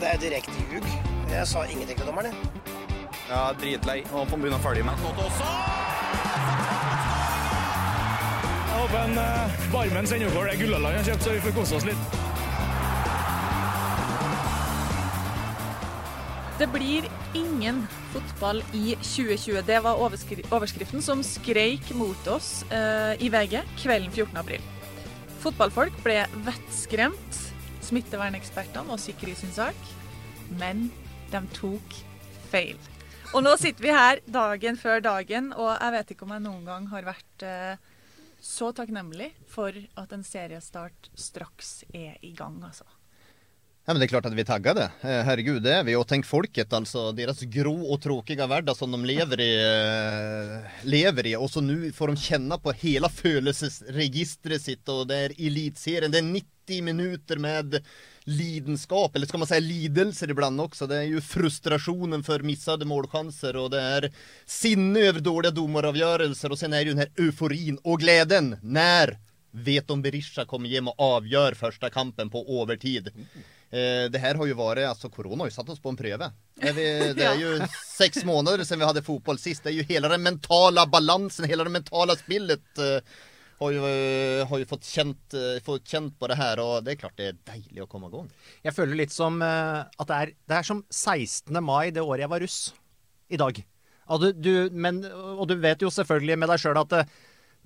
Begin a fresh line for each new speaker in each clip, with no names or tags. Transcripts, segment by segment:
Det er direkte ljug. Jeg sa ingenting til dommeren, jeg.
Ja, dritlei. Og på bunnen ferdig med!
Jeg håper en uh, Barmen sender over det Gullaland han har kjøpt, så vi får kose oss litt.
Det blir ingen fotball i 2020. Det var overskri overskriften som skreik mot oss uh, i VG kvelden 14. april. Fotballfolk ble vettskremt. Smittevernekspertene var sikre i sin sak, men de tok feil. Og nå sitter vi her dagen før dagen, og jeg vet ikke om jeg noen gang har vært eh, så takknemlig for at en seriestart straks er i gang, altså.
Ja, men Det er klart at vi er taggade. Eh, herregud, det er vi. Og tenk folket, altså. Deres grå og tråkige hverdag som de lever i. eh, lever i. Og så nå får de kjenne på hele følelsesregisteret sitt, og det er eliteserien. Det er 90 minutter med lidenskap, eller skal man si lidelser iblant også. Det er jo frustrasjonen for missade målsjanser, og det er sinne over dårlige dommeravgjørelser, og sen er det jo den her euforien og gleden når Veton Berisha kommer hjem og avgjør første kampen på overtid. Eh, det her har jo vært, altså Korona har jo satt oss på en er, vi, det er jo seks måneder siden vi hadde fotball sist. Det er jo hele den mentale balansen, hele det mentale spillet eh, har, jo, eh, har jo fått kjent, eh, fått kjent på det her, og det er klart det er deilig å komme i gang.
Jeg føler litt som at det er, det er som 16. mai det året jeg var russ. I dag. Du, du, men, og du vet jo selvfølgelig med deg sjøl at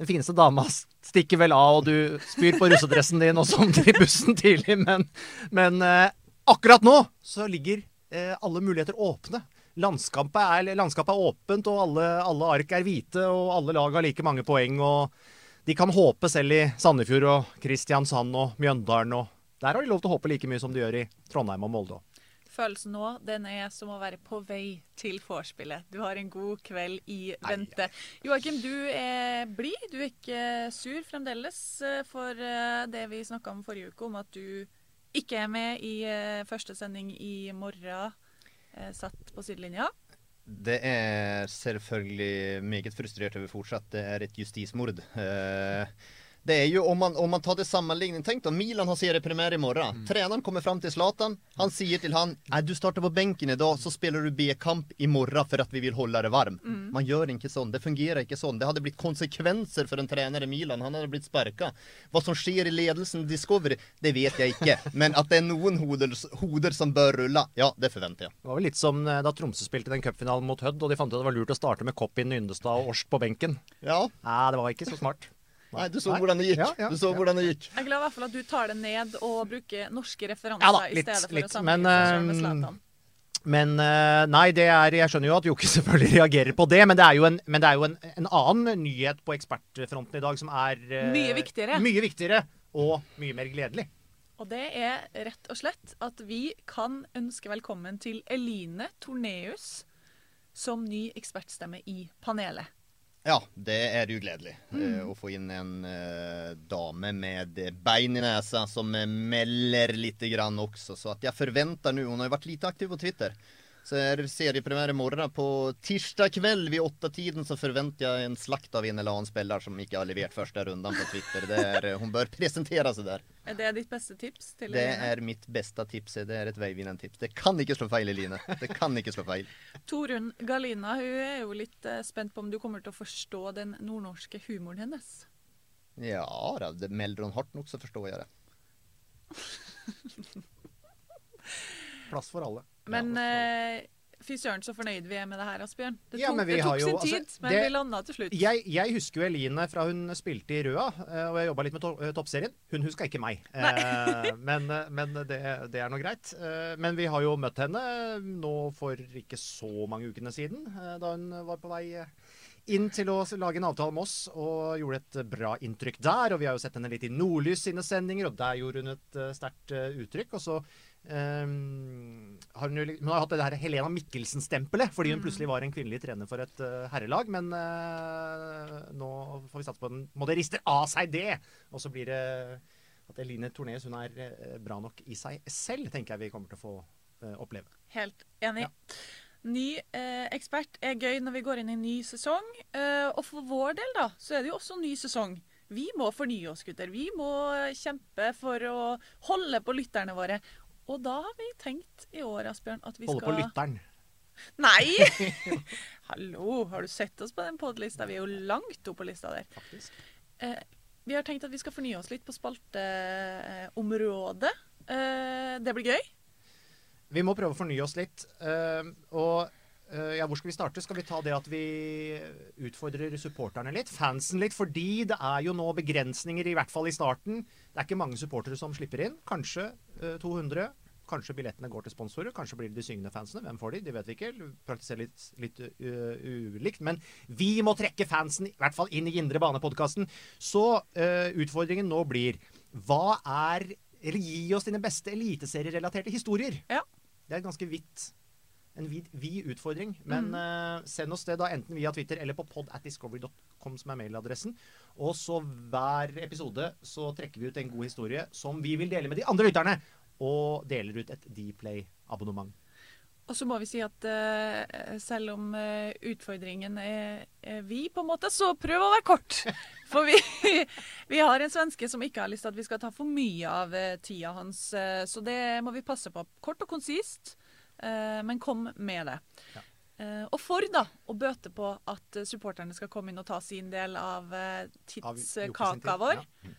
den fineste dama stikker vel av, og du spyr på russedressen din og sånn i bussen tidlig, men, men eh, akkurat nå så ligger eh, alle muligheter åpne. Landskapet er, landskapet er åpent, og alle, alle ark er hvite, og alle lag har like mange poeng. og De kan håpe selv i Sandefjord og Kristiansand og Mjøndalen. og Der har de lov til å håpe like mye som de gjør i Trondheim og Molde.
Følelsen nå, den er som å være på vei til vorspielet. Du har en god kveld i vente. Joakim, du er blid. Du er ikke sur fremdeles eh, for eh, det vi snakka om forrige uke, om at du ikke er med i eh, første sending i morgen, satt på sidelinja.
Det er selvfølgelig meget frustrert over fortsatt. Det er et justismord. Eh, det er jo, om man, om man tar til sammenligning Tenk da, Milan har seriepremiere i morgen. Treneren kommer fram til Zlatan. Han sier til han Nei, du starter på benken i dag, så spiller du B-kamp i morgen for at vi vil holde deg varm. Man gjør ikke sånn. Det fungerer ikke sånn. Det hadde blitt konsekvenser for en trener i Milan. Han hadde blitt sparka. Hva som skjer i ledelsen i Discovery, det vet jeg ikke. Men at det er noen hoder, hoder som bør rulle, ja, det forventer jeg.
Det var vel litt som eh, da Tromsø spilte den cupfinalen mot Hødd, og de fant ut at det var lurt å starte med Koppin, Yndestad og Orsk på benken.
Ja.
Nei, det var ikke så smart.
Nei, du så
Nei.
hvordan det gikk.
Ja, ja,
Du så
ja.
hvordan det gikk.
Jeg er glad i hvert fall at du tar det ned og bruker norske referanser
Ja da,
i stedet for
litt,
å sammenligne med Zlatan.
Men eh, nei, det er Jeg skjønner jo at Jokke selvfølgelig reagerer på det, men det er jo en, men det er jo en, en annen nyhet på ekspertfronten i dag som er eh,
Mye viktigere.
Mye viktigere og mye mer gledelig.
Og det er rett og slett at vi kan ønske velkommen til Eline Torneus som ny ekspertstemme i panelet.
Ja, det er mm. eh, å få inn en uh, dame med bein i nesa som eh, melder litt grann også. Så at jeg forventer nå Hun har jo vært lite aktiv på Twitter. Så er seriepremiere i morgen. På tirsdag kveld ved åttetiden så forventer jeg en slakt av en eller annen spiller som ikke har levert første runden på Twitter. Det er, eh, hun bør presentere seg der.
Er det ditt beste tips til
Det
Line?
er mitt beste tips. Det er et veivinnende tips. Det kan ikke slå feil, Eline. Det kan ikke slå feil.
Torunn Galina hun er jo litt eh, spent på om du kommer til å forstå den nordnorske humoren hennes.
Ja da, det melder hun hardt nok, så forstår jeg det.
Plass for alle.
Men ja, fy søren så fornøyd vi er med det her, Asbjørn. Det tok,
ja,
det tok
jo-
sin
altså,
tid, men
det-
vi landa til slutt.
Jeg, jeg husker jo Eline fra hun spilte i Røa, eh, og jeg jobba litt med to eh, toppserien. Hun huska ikke meg, eh, men, eh, men det, det er nå greit. Eh, Men vi har jo møtt henne nå for ikke så mange ukene siden, eh, da hun var på vei eh, inn til å lage en avtale med oss, og gjorde et bra inntrykk der. Og vi har jo sett henne litt i Nordlys sine sendinger, og der gjorde hun et eh, sterkt eh, uttrykk. Og så ehm, har hun hun har hatt det der Helena Mikkelsen-stempelet, fordi hun plutselig var en kvinnelig trener for et uh, herrelag. Men uh, nå får vi satse på den må det rister av seg det! Og så blir det at Eline Tornes hun er uh, bra nok i seg selv, tenker jeg vi kommer til å få oppleve.
Helt enig. Ny eh, ekspert er gøy når vi går inn i ny sesong. Eh, og for vår del, da, så er det jo også ny sesong. Vi må fornye oss, gutter. Vi må kjempe for å holde på lytterne våre. Og da har vi tenkt i år, Asbjørn, at vi
Holde
skal
på lytteren.
Nei! Hallo, har du sett oss på den podlista? Vi er jo langt opp på lista der.
faktisk.
Eh, vi har tenkt at vi skal fornye oss litt på spalteområdet. Eh, det blir gøy.
Vi må prøve å fornye oss litt. eh, og eh, ja, hvor skal vi starte? Skal vi ta det at vi utfordrer supporterne litt? Fansen litt? Fordi det er jo nå begrensninger, i hvert fall i starten. Det er ikke mange supportere som slipper inn. Kanskje eh, 200. Kanskje billettene går til sponsorer. Kanskje blir det de syngende fansene. Hvem får de? Det vet vi ikke. Praktiserer litt, litt uh, ulikt. Men vi må trekke fansen i hvert fall inn i Indre Bane-podkasten. Så eh, utfordringen nå blir Hva er Eller gi oss dine beste eliteserierelaterte historier.
Ja.
Det er et ganske vidt en vid, vid utfordring. Men eh, send oss det da enten via Twitter eller på podatdiscovery.com, at discovery.com, som er mailadressen. Og så hver episode så trekker vi ut en god historie som vi vil dele med de andre lytterne. Og deler ut et Dplay-abonnement.
Og så må vi si at uh, selv om uh, utfordringen er, er vi, på en måte, så prøv å være kort. For vi, vi har en svenske som ikke har lyst til at vi skal ta for mye av uh, tida hans. så det må vi passe på. Kort og konsist, men kom med det. Eh, og for da å bøte på at eh, supporterne skal komme inn og ta sin del av eh, tidskaka vår,
ja.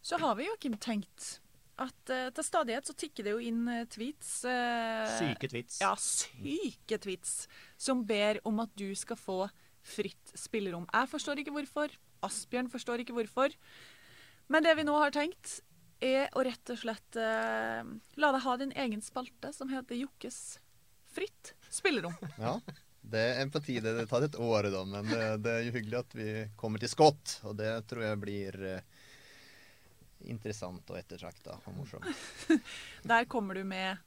så har vi jo ikke tenkt at uh, til stadighet så tikker det jo inn uh, tweets. Uh,
Syke tweets.
ja, syke tweets som ber om at du skal få fritt spillerom. Jeg forstår ikke hvorfor. Asbjørn forstår ikke hvorfor. Men det vi nå har tenkt, er å rett og slett eh, la deg ha din egen spalte som heter Jokkes fritt spillerom.
Ja, det er på tide. Det tar et år, da, men det, det er jo hyggelig at vi kommer til skott. Og det tror jeg blir eh, interessant og ettertrakta og morsomt.
Der kommer du med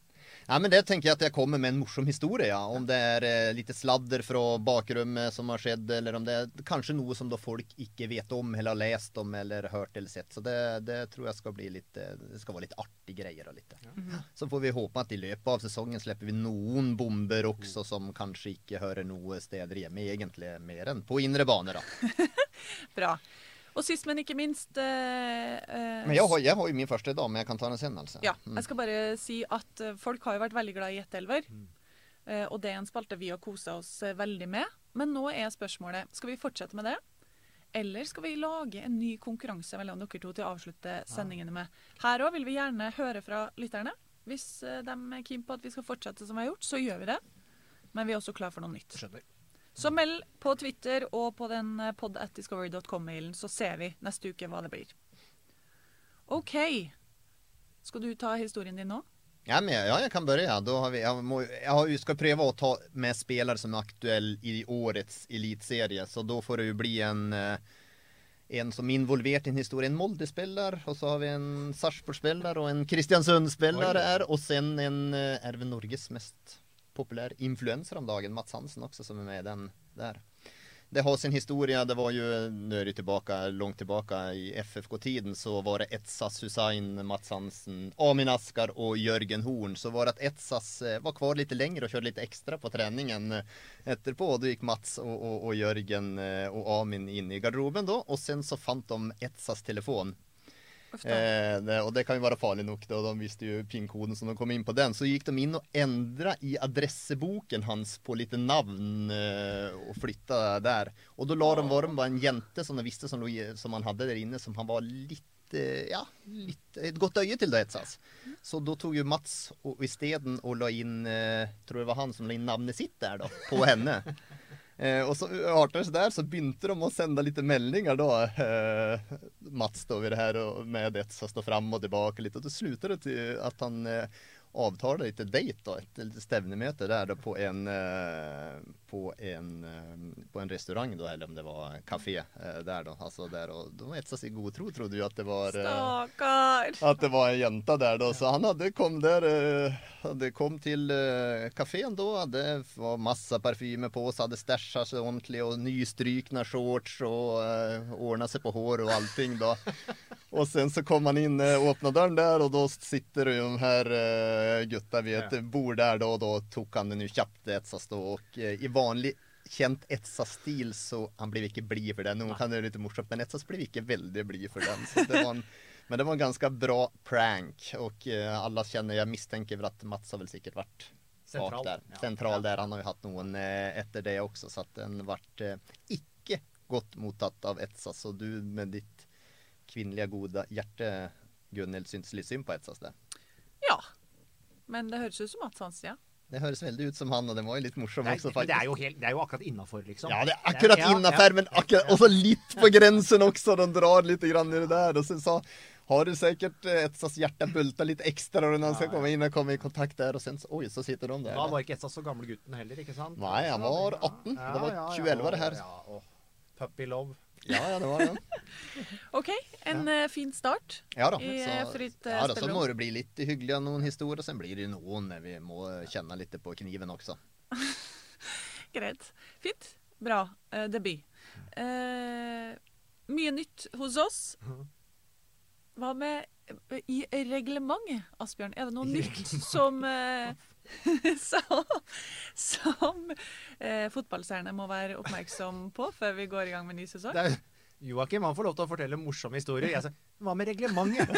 Ja, men Det tenker jeg at jeg kommer med en morsom historie. ja. Om det er eh, litt sladder fra bakrommet som har skjedd, eller om det er kanskje noe som folk ikke vet om, eller har lest om, eller hørt eller sett. Så det, det tror jeg skal bli litt eh, Det skal være litt artige greier. og litt. Så får vi håpe at i løpet av sesongen slipper vi noen bomber også som kanskje ikke hører noe steder hjemme, egentlig mer enn på indre bane. da.
Bra. Og sist, men ikke minst eh, eh,
Men jeg har, jeg har jo min første dame, jeg kan ta den sendelse. altså.
Ja,
Mm.
jeg skal bare si at eh, folk har jo vært veldig glad i gjetteelver. Mm. og det er en spalte vi har kosa oss eh, veldig med. Men nå er spørsmålet skal vi fortsette med det. Eller skal vi lage en ny konkurranse mellom dere to til å avslutte sendingene med? Her òg vil vi gjerne høre fra lytterne. Hvis eh, de er keen på at vi skal fortsette som vi har gjort, så gjør vi det. Men vi er også klar for noe nytt.
Skjønner.
Så meld på Twitter og på den eh, pod at discovery.com-mailen, så ser vi neste uke hva det blir. OK. Skal du ta historien din nå?
Ja, men, ja, jeg kan begynne. ja. har vi, jeg, må, jeg har, skal prøve å ta med spillere som er aktuelle i årets eliteserie. Så da får det jo bli en, eh, en som er involvert i en historie. En Molde-spiller, og så har vi en Sarpsborg-spiller og en Kristiansund-spiller er. Og sen en eh, er vel Norges mest populær influenser om dagen, Mats Hansen også, som er med i den der. Det har sin historie. Det var ju, nu är det tillbaka, långt tillbaka i FFK-tiden så var det Etsas Hussein, Mats Hansen, Amin Askar och Jörgen Horn. Så var det att Etsas eh, var kvar lite längre och körde lite extra på träningen etterpå, etterpå. Då gick Mats och, och, och Jörgen eh, och Amin in i garderoben då och sen så fann de Etsas telefon. Eh, det, og det kan jo være farlig nok, da. De visste jo PIN-koden som de kom inn på den. Så gikk de inn og endra i adresseboken hans på litt navn eh, og flytta der. Og da la de var det bare en jente som de visste som, som han hadde der inne, som han var litt eh, ja, litt, et godt øye til, da, Etsas. Så da tok jo Mats isteden og la inn eh, Tror det var han som la inn navnet sitt der, da, på henne. Eh, og så artet det seg der, så begynte de å sende litt meldinger, da. Eh, Mats står ved det og med det som står fram og tilbake litt. Og det slutter det til at han eh, avtaler litt date, da. Et lite stevnemøte der da, på en eh, på en, eh, på en restaurant, da, eller om det var kafé eh, der, da. Altså der, og de etsa seg i god tro, trodde jo at det var eh,
Stakkar.
at det var en jente der da, så han hadde kom der eh, hadde kom til uh, kafeen da, det var masse parfyme på seg, hadde stæsja seg ordentlig og nystrykna shorts og uh, ordna seg på hår og allting da. Og sen så kom han inn, åpna døren der, og da sitter jo de her uh, gutta ved et bord der da, og da tok han den jo kjapt etsas da, og uh, i vanlig kjent Etsa-stil, så han ble ikke blid for den. Noen kan det jo litt morsomt, men Etsas ble ikke veldig blid for den. Det var en, men det var en ganske bra prank, og uh, alle kjenner Jeg mistenker vel at Mats har vel sikkert vært
Sentral.
der.
Ja.
Sentral der. Han har jo hatt noen uh, etter det også, så at den ble uh, ikke godt mottatt av Etsas. Så du med ditt kvinnelige gode hjerte, Gunhild, syntes litt synd på Etsas der.
Ja. Men det høres ut som Mats hans, ja.
Det høres veldig ut som han, og det var jo litt
morsomt
også,
faktisk. det er jo, helt, det er jo akkurat innafor, liksom.
Ja, det er akkurat
Ja, ja.
innafor, men akkurat, også litt på grensen også. De drar litt grann i det der. Og så har du sikkert et Etsas hjerte bulta litt ekstra når han skal komme inn og komme i kontakt der, og sen så, oi, så sitter de der.
Da var ikke Essa så gamle gutten heller, ikke sant?
Nei, han var 18. Det var 2011 det her.
Ja, og puppy love.
Ja, ja, det var det.
OK, en ja. fin start.
Ja da.
I, eh, fritt, eh,
ja, da, så må det bli litt hyggelig av noen historier, sen blir det noen eh, vi må kjenne litt på kniven også.
Greit. Fint. Bra eh, debut. Eh, mye nytt hos oss. Hva med eh, i reglementet, Asbjørn? Er det noe nytt som eh, som, som eh, fotballseerne må være oppmerksom på før vi går i gang med ny sesong?
Det er, Joakim han får lov til å fortelle morsomme historier. Jeg sa, Hva med reglementet?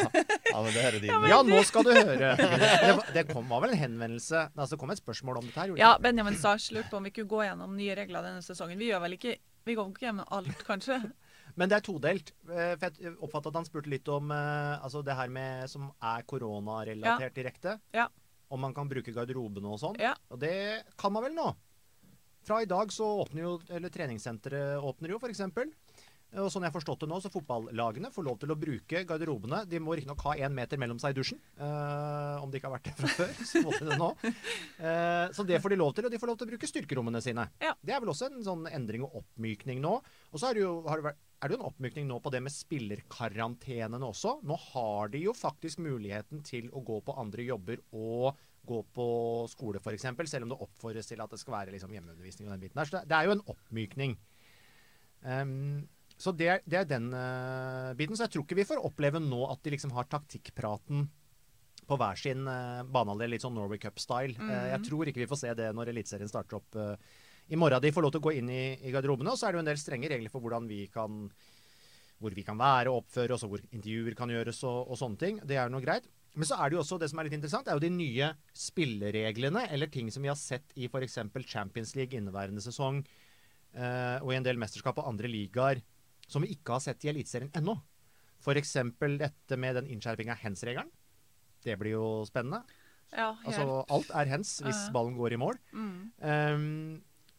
Ja, men det er din.
Ja, nå skal du høre. Det, det kom, var vel en henvendelse altså, Det kom et spørsmål om dette her?
Ja. Benjamin Sars lurte på om vi kunne gå gjennom nye regler denne sesongen. Vi gjør vel ikke Vi går ikke gjennom alt, kanskje?
Men det er todelt. Eh, For jeg oppfattet at han spurte litt om eh, altså det her med som er koronarelatert direkte.
Ja.
Om man kan bruke garderobene og sånn.
Ja.
Og det kan man vel nå. Fra i dag så åpner jo Eller treningssenteret åpner jo, f.eks. Og sånn jeg har forstått det nå, så fotballagene får lov til å bruke garderobene. De må riktignok ha én meter mellom seg i dusjen. eh, om de ikke har vært det fra før. Så må de det nå. Eh, så det får de lov til, og de får lov til å bruke styrkerommene sine.
Ja.
Det er vel også en sånn endring og oppmykning nå. Og så har det jo, har det vært, er det jo en oppmykning nå på det med spillerkarantenene også. Nå har de jo faktisk muligheten til å gå på andre jobber og gå på skole f.eks., selv om det oppfordres til at det skal være liksom hjemmeundervisning og den biten der. Så det, er jo en oppmykning. Um, så det, er- det er den uh, biten. Så jeg tror ikke vi får oppleve nå at de liksom har taktikkpraten på hver sin uh, banehalvdel, litt sånn Norway Cup-style. Eh, jeg tror ikke vi får se det når Eliteserien starter opp eh, i morgen. De får lov til å gå inn i, i garderobene, og så er det jo en del strenge regler for hvordan vi kan hvor vi kan være og oppføre oss, og hvor intervjuer kan gjøres og, og sånne ting. Det er jo noe greit. Men så er det jo også det som er litt interessant, er jo de nye spillereglene, eller ting som vi har sett i f.eks. Champions League inneværende sesong, eh, og i en del mesterskap og andre ligaer, som vi ikke har sett i Eliteserien ennå. F.eks. dette med den innskjerpinga av hands-regelen. Det blir jo spennende.
Ja, helt.
Altså, alt er hands hvis ballen går i mål.
Mm.
Um,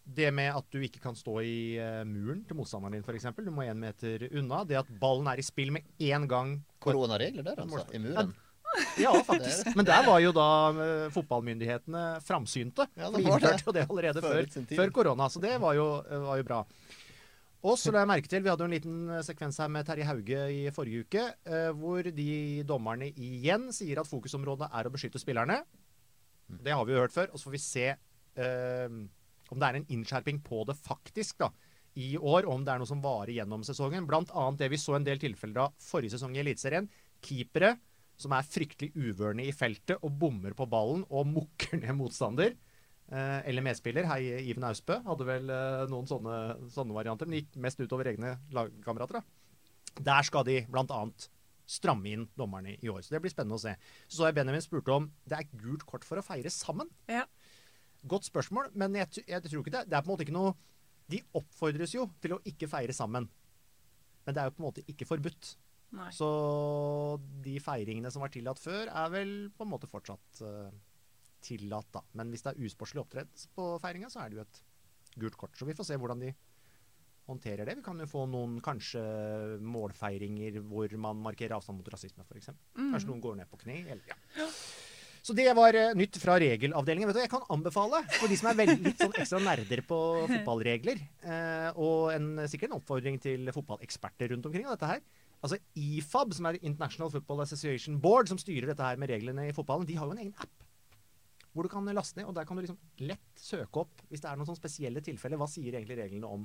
det med at du ikke kan stå i eh, muren til motstanderen din, f.eks. Du må én meter unna. Det at ballen er i spill med én gang.
Koronaregler der, altså, i muren.
Ja, faktisk. Men der var jo da eh, fotballmyndighetene framsynte.
Ja,
det
de
de
var det.
innførte jo det allerede
Før
før, korona, så det var jo, var jo bra. Og så la jeg merke til, Vi hadde jo en liten eh, sekvens her med Terje Hauge i forrige uke, eh, hvor de dommerne igjen sier at fokusområdet er å beskytte spillerne. Det har vi jo hørt før. Og så får vi se eh, om det er en innskjerping på det faktisk da, i år, om det er noe som varer gjennom sesongen. Blant annet det vi så en del tilfeller av forrige sesong i Eliteserien. Keepere som er fryktelig uvørne i feltet og bommer på ballen og mukker ned motstander. Eh, eller medspiller. Hei, Iven Austbø hadde vel eh, noen sånne, sånne varianter, men gikk mest utover egne lagkamerater. Der skal de bl.a. stramme inn dommerne i år. Så det blir spennende å se. Så så jeg Benjamin spurte om det er gult kort for å feire sammen.
Ja.
Godt spørsmål, men jeg, jeg tror ikke det. Det er på en måte ikke noe De oppfordres jo til å ikke feire sammen. Men det er jo på en måte ikke forbudt.
Nei.
Så de feiringene som var tillatt før, er vel på en måte fortsatt uh, tillatt, da. Men hvis det er usportslig opptreden på feiringa, så er det jo et gult kort. Så vi får se hvordan de håndterer det. Vi kan jo få noen kanskje målfeiringer hvor man markerer avstand mot rasisme, f.eks.
Mm.
Kanskje noen går ned på kne. Eller, ja. Så det var eh, nytt fra regelavdelingen. Vet du, jeg kan anbefale for de som er veldig, litt sånn ekstra nerder på fotballregler, eh, og en, sikkert en oppfordring til fotballeksperter rundt omkring av dette her. Altså IFAB, som er International Football Association Board, som styrer dette her med reglene i fotballen, de har jo en egen app. Hvor du kan laste ned, og der kan du liksom lett søke opp hvis det er noen sånne spesielle tilfeller. Hva sier egentlig reglene om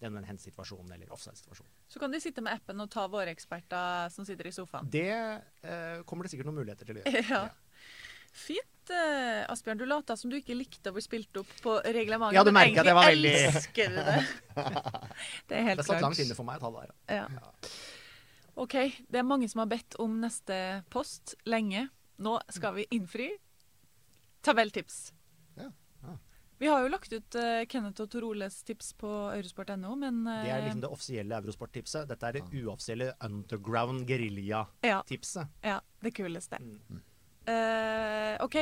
denne hens-situasjonen eller offside-situasjonen?
Så kan de sitte med appen og ta våre eksperter som sitter i sofaen.
Det eh, kommer det sikkert noen muligheter til å gjøre.
Ja. Fint. eh, Asbjørn, du lata som du ikke likte å bli spilt opp på reglementet.
Ja, du at jeg var veldig-
elsker du det. Det er helt klart.
Det satt langt inne for meg å ta det der.
Ja. OK. Det er mange som har bedt om neste post lenge. Nå skal vi innfri. Tabelltips.
Ja.
Ja.
Vi har jo lagt ut uh, Kenneth og Tor Oles tips på eurosport.no, men uh,
Det er liksom det offisielle Eurosport-tipset. Dette er det uoffisielle underground
ja,
gerilja-tipset.
ja, det kuleste.
Mm.
Eh, OK.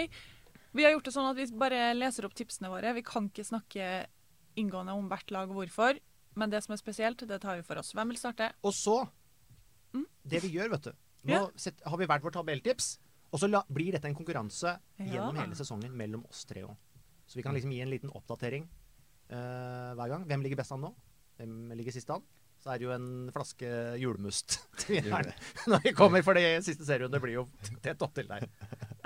Vi har gjort det sånn at vi bare leser opp tipsene våre. Vi kan ikke snakke inngående om hvert lag og hvorfor. Men det som er spesielt, det tar vi for oss. Hvem vil starte?
Og så
Mm.
Det vi gjør, vet du Nå
Ja.
set, har vi hvert vårt tabelltips, og så la, blir dette en konkurranse gjennom hele sesongen mellom oss tre òg. Så vi kan liksom gi en liten oppdatering uh, hver gang. Hvem ligger best an nå? Hvem ligger sist an? Så er det jo en flaske vinneren når vi kommer, for det siste serien det blir jo tett opptil der.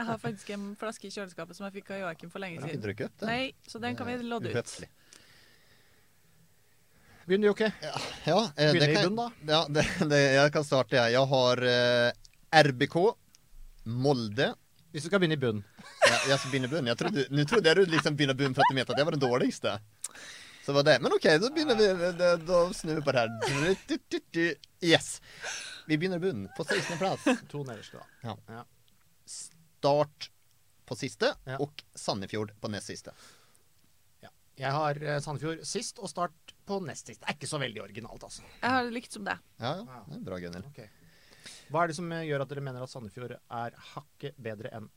Jeg har faktisk en flaske i kjøleskapet som jeg fikk av Joakim for lenge
ikke
siden.
drukket den?
Nei, så den kan vi lodde ut.
Begynner du, Jokke?
Ja, eh,
Begynner
det
i
kan,
bunn, da.
Ja, det, det, jeg kan starte. jeg. Jeg har eh, RBK, Molde
Hvis du skal begynne i bunn.
ja, Jeg skal begynne i bunn. Jeg trodde, nå trodde jeg du liksom begynner bunn for at du mente at jeg var den dårligste. Så var det. Men OK, da begynner vi Da, da snur vi på det her. Yes. Vi begynner i bunn. På 16.-plass.
To nederst, da.
Ja. Start på siste,
Ja.
og Sandefjord på nest siste.
Jeg har eh, Sandefjord sist og Start på nest sist. Det er ikke så veldig originalt, altså.
Jeg har det likt som det.
Ja, ja. Det er bra, Gunnhild.
Okay. Hva er det som eh, gjør at dere mener at Sandefjord er hakket bedre enn?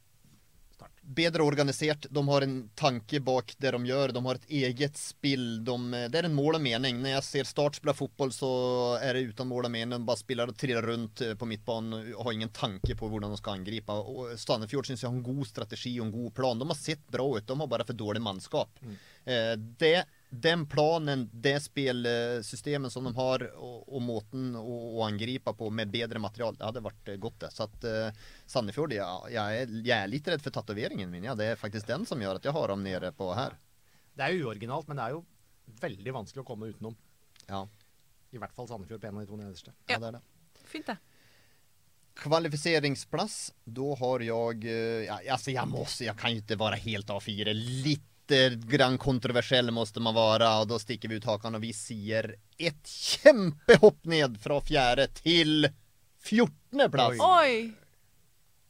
Bedre organisert. De har en tanke bak det de gjør. De har et eget spill. De, det er en mål og mening. Når jeg ser Start spille fotball, så er det uten mål og mening. De bare spiller og triller rundt eh, på midtbanen og har ingen tanke på hvordan de skal angripe. Og Sandefjord syns jeg har en god strategi og en god plan. De har sett bra ut. De har bare for dårlig mannskap. Eh, det, den planen, det spillsystemet som de har, og, og måten å, å angripe på med bedre material, det hadde vært eh, godt det. Så at uh, Sandefjord, ja, jeg, er, jeg er litt redd for tatoveringen min. Ja. Det er faktisk den som gjør at jeg har dem nede på her.
Det er uoriginalt, men det er jo veldig vanskelig å komme utenom.
Ja,
I hvert fall Sandefjord på en av de to nederste.
ja
Ja.
det er det.
Fint, det.
Kvalifiseringsplass, da har jeg uh, ja, altså jeg, må, jeg kan jo ikke være helt A4. Litt grann kontroversiell måste man være, og da stikker vi ut hakan, og vi sier et kjempehopp ned fra fjerde til 14. plass.
Oi,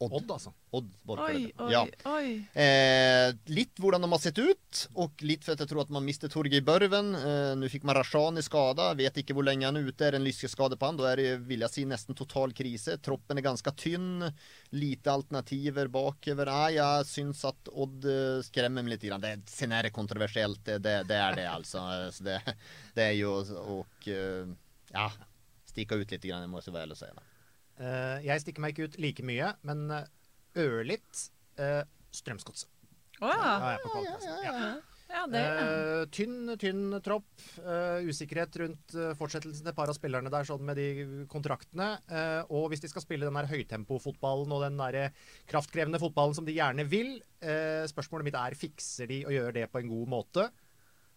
Odd.
Odd, altså.
Odd
oi, oi.
Ja.
oi.
Eh, litt hvordan de har sett ut, og litt for at jeg tror at man mistet Torgeir Børven. Eh, Nå fikk man Rashani skada, vet ikke hvor lenge han er ute. Er det en lyskeskade på han, da er det vil jeg si, nesten total krise. Troppen er ganske tynn. Lite alternativer bakover. Nei, jeg syns at Odd eh, skremmer meg litt. Grann. Det, sen er det kontroversielt, det, det, det er det altså. Så det, det er jo og eh, ja, stikke ut litt, grann, må jeg så vel si. da.
Eh, jeg stikker meg ikke ut like mye, men eh, ørlitt uh, Strømsgodset.
Å ja.
Ja, kvalplass. Ja.
Ja, det
Eh, tynn, tynn tropp. Uh, usikkerhet rundt uh, fortsettelsen til et par av spillerne der, sånn med de kontraktene. Eh, og hvis de skal spille den der høytempofotballen og den der kraftkrevende fotballen som de gjerne vil, eh, spørsmålet mitt er fikser de å gjøre det på en god måte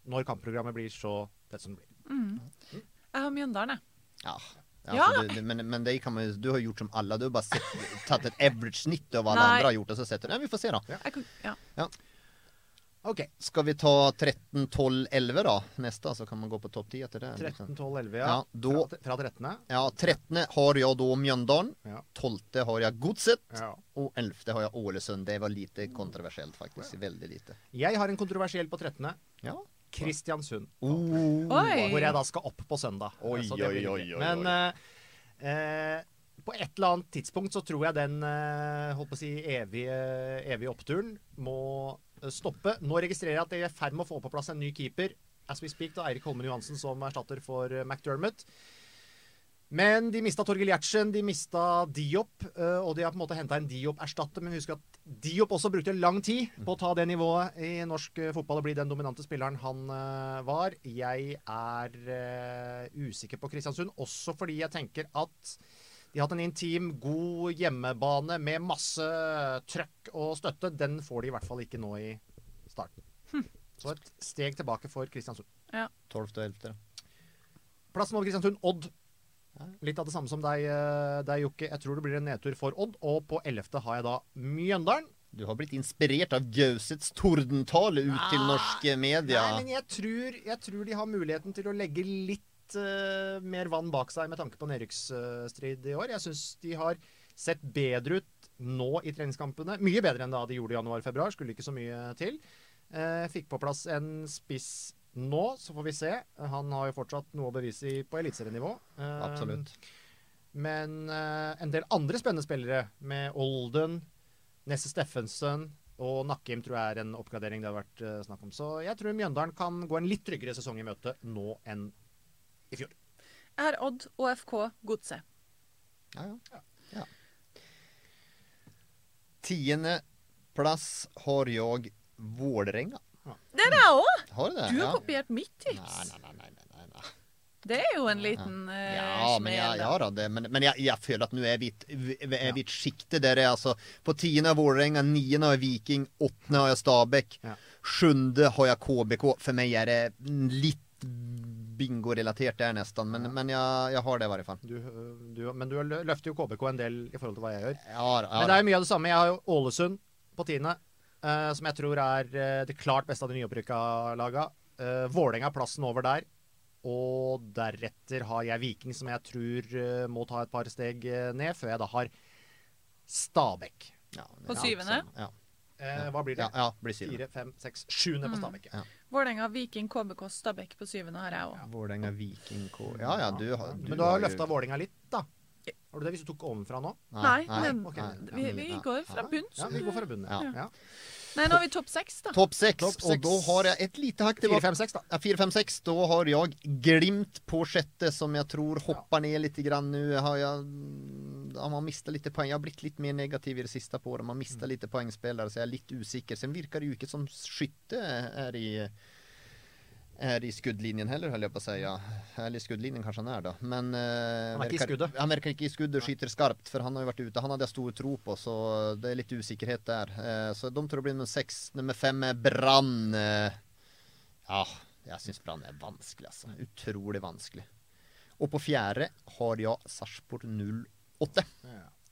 når kampprogrammet blir så tett som det blir.
Jeg har Mjøndalen, jeg.
Ja.
Ja.
Alltså, du, du, men men det kan man, ju- du har gjort som alla, du har bara sett, tagit ett average snitt av vad alla
Nej.
andra har gjort och så setter du, nej vi får se då.
Ja. ja. ja.
OK.
Ska vi ta 13, 12, 11 då? Nästa så kan man gå på topp 10 etter det.
13, 12, 11, ja.
Ja, då-
Fra, fra 13.
Ja, 13 har jag då Mjøndalen,
Ja.
12 har jag Godset
Ja.
och 11 har jag Ålesund. Det var lite kontroversiellt faktiskt, väldigt lite.
Jeg har en kontroversiell på 13.
Ja.
Kristiansund.
Oh.
Hvor jeg da skal opp på søndag.
Oi,
Så det blir
oi, oi, oi,
Men eh, eh, på et eller annet tidspunkt så tror jeg den eh, holdt på å si, evige, evige oppturen må eh, stoppe. Nå registrerer jeg at jeg er i ferd med å få på plass en ny keeper. As we speak, da Eirik Holmen Johansen som erstatter for eh, McDermott. Men de mista Torgill Gjertsen, de mista Diop, eh, og de har på en måte henta en Diop-erstatter. Men husk at Diop også brukte lang tid på å ta det nivået i norsk eh, fotball og bli den dominante spilleren han eh, var. Jeg er usikker på Kristiansund, også fordi jeg tenker at de har hatt en intim, god hjemmebane med masse trøkk og støtte. Den får de i hvert fall ikke nå i starten. Så et steg tilbake for Kristiansund.
12. og 11.
Plassen over Kristiansund, Odd. Litt av det samme som deg, eh, deg, Jokke. Jeg tror det blir en nedtur for Odd. Og på 11. har jeg da Mjøndalen.
Du har blitt inspirert av Gausets tordentale ut til norske media.
Nei, men jeg tror, jeg tror de har muligheten til å legge litt uh, mer vann bak seg med tanke på nedrykksstrid i år. Jeg syns de har sett bedre ut nå i treningskampene. Mye bedre enn da de gjorde i januar-februar. Skulle ikke så mye til. Uh, fikk på plass en spiss nå, så får vi se. Han har jo fortsatt noe å bevise på eliteserienivå. Eh,
Absolutt.
Men eh, en del andre spennende spillere, med Olden, Nesse Steffensen og Nakkim, tror jeg er en oppgradering det har vært eh, snakk om. Så jeg tror Mjøndalen kan gå en litt tryggere sesong i møte nå enn i fjor.
Er Odd og FK Godset.
Ja, ja. ja. Tiende plass har jeg Vålerenga.
Det er jeg òg!
Har du det?
Du har
ja.
kopiert mitt tips.
Nei, nei, nei, nei, nei, nei.
Det er jo en liten uh,
Ja, men jeg,
har
ja da, det, men, men jeg, jeg føler at nå er vi i et- sjikte der det er altså På tiende har Vålerenga, niende har jeg Viking, åttende har jeg Stabæk,
Ja.
sjunde har jeg KBK. For meg er det litt bingorelatert der nesten, men, men jeg, jeg har det i hvert fall.
Du, du, men du løfter jo KBK en del i forhold til hva jeg gjør.
Ja, ja,
Men det er jo mye av det samme. Jeg har jo Ålesund på tiende, eh, som jeg tror er eh, det klart beste av de nyopprykka laga. Uh, Vålerenga er plassen over der. Og deretter har jeg Viking, som jeg tror uh, må ta et par steg ned, før jeg da har Stabæk.
Ja,
På syvende?
Ja,
Eh, hva blir det?
ja, ja blir syvende.
Fire, fem, seks, sjuende på Stabæk.
Ja.
Vålerenga, Viking, KBK, Stabæk på syvende har jeg òg.
Vålerenga, Viking, K... Ja ja, du har du
Men du har
jo-
løfta Vålerenga litt. Har du det hvis du tok ovenfra nå?
Nei, men
ok.
vi, vi går fra bunn.
Ja, vi går fra bunn,
Ja.
Ja.
Nei, nå har vi topp seks, da.
Topp seks, og da har jeg et lite hakk
fem, seks, da.
Ja, 4, 5, 6. Da har jeg Glimt på sjette, som jeg tror hopper ned litt grann nå. Har jeg ja, har mista litt poeng. Jeg har blitt litt mer negativ i det siste på året. Man mista
Mm.
litt poengspillere, så jeg er litt usikker. Sen virker det jo ikke som skytte er i är i skuddlinjen heller höll jag på att säga. Eller i skuddlinjen kanske han är då. Men eh,
Han er ikke i skuddet.
Han verkar inte i skuddet och skjuter skarpt för han har ju varit ute. Han hade jag stor tro på så det är lite usikkerhet där. Eh, så de tror det blir nummer sex. Nummer fem är Brann. Eh, ja, jeg syns Brann er vanskelig, altså. Utrolig vanskelig. Og på fjerde har jeg Sarpsborg 08.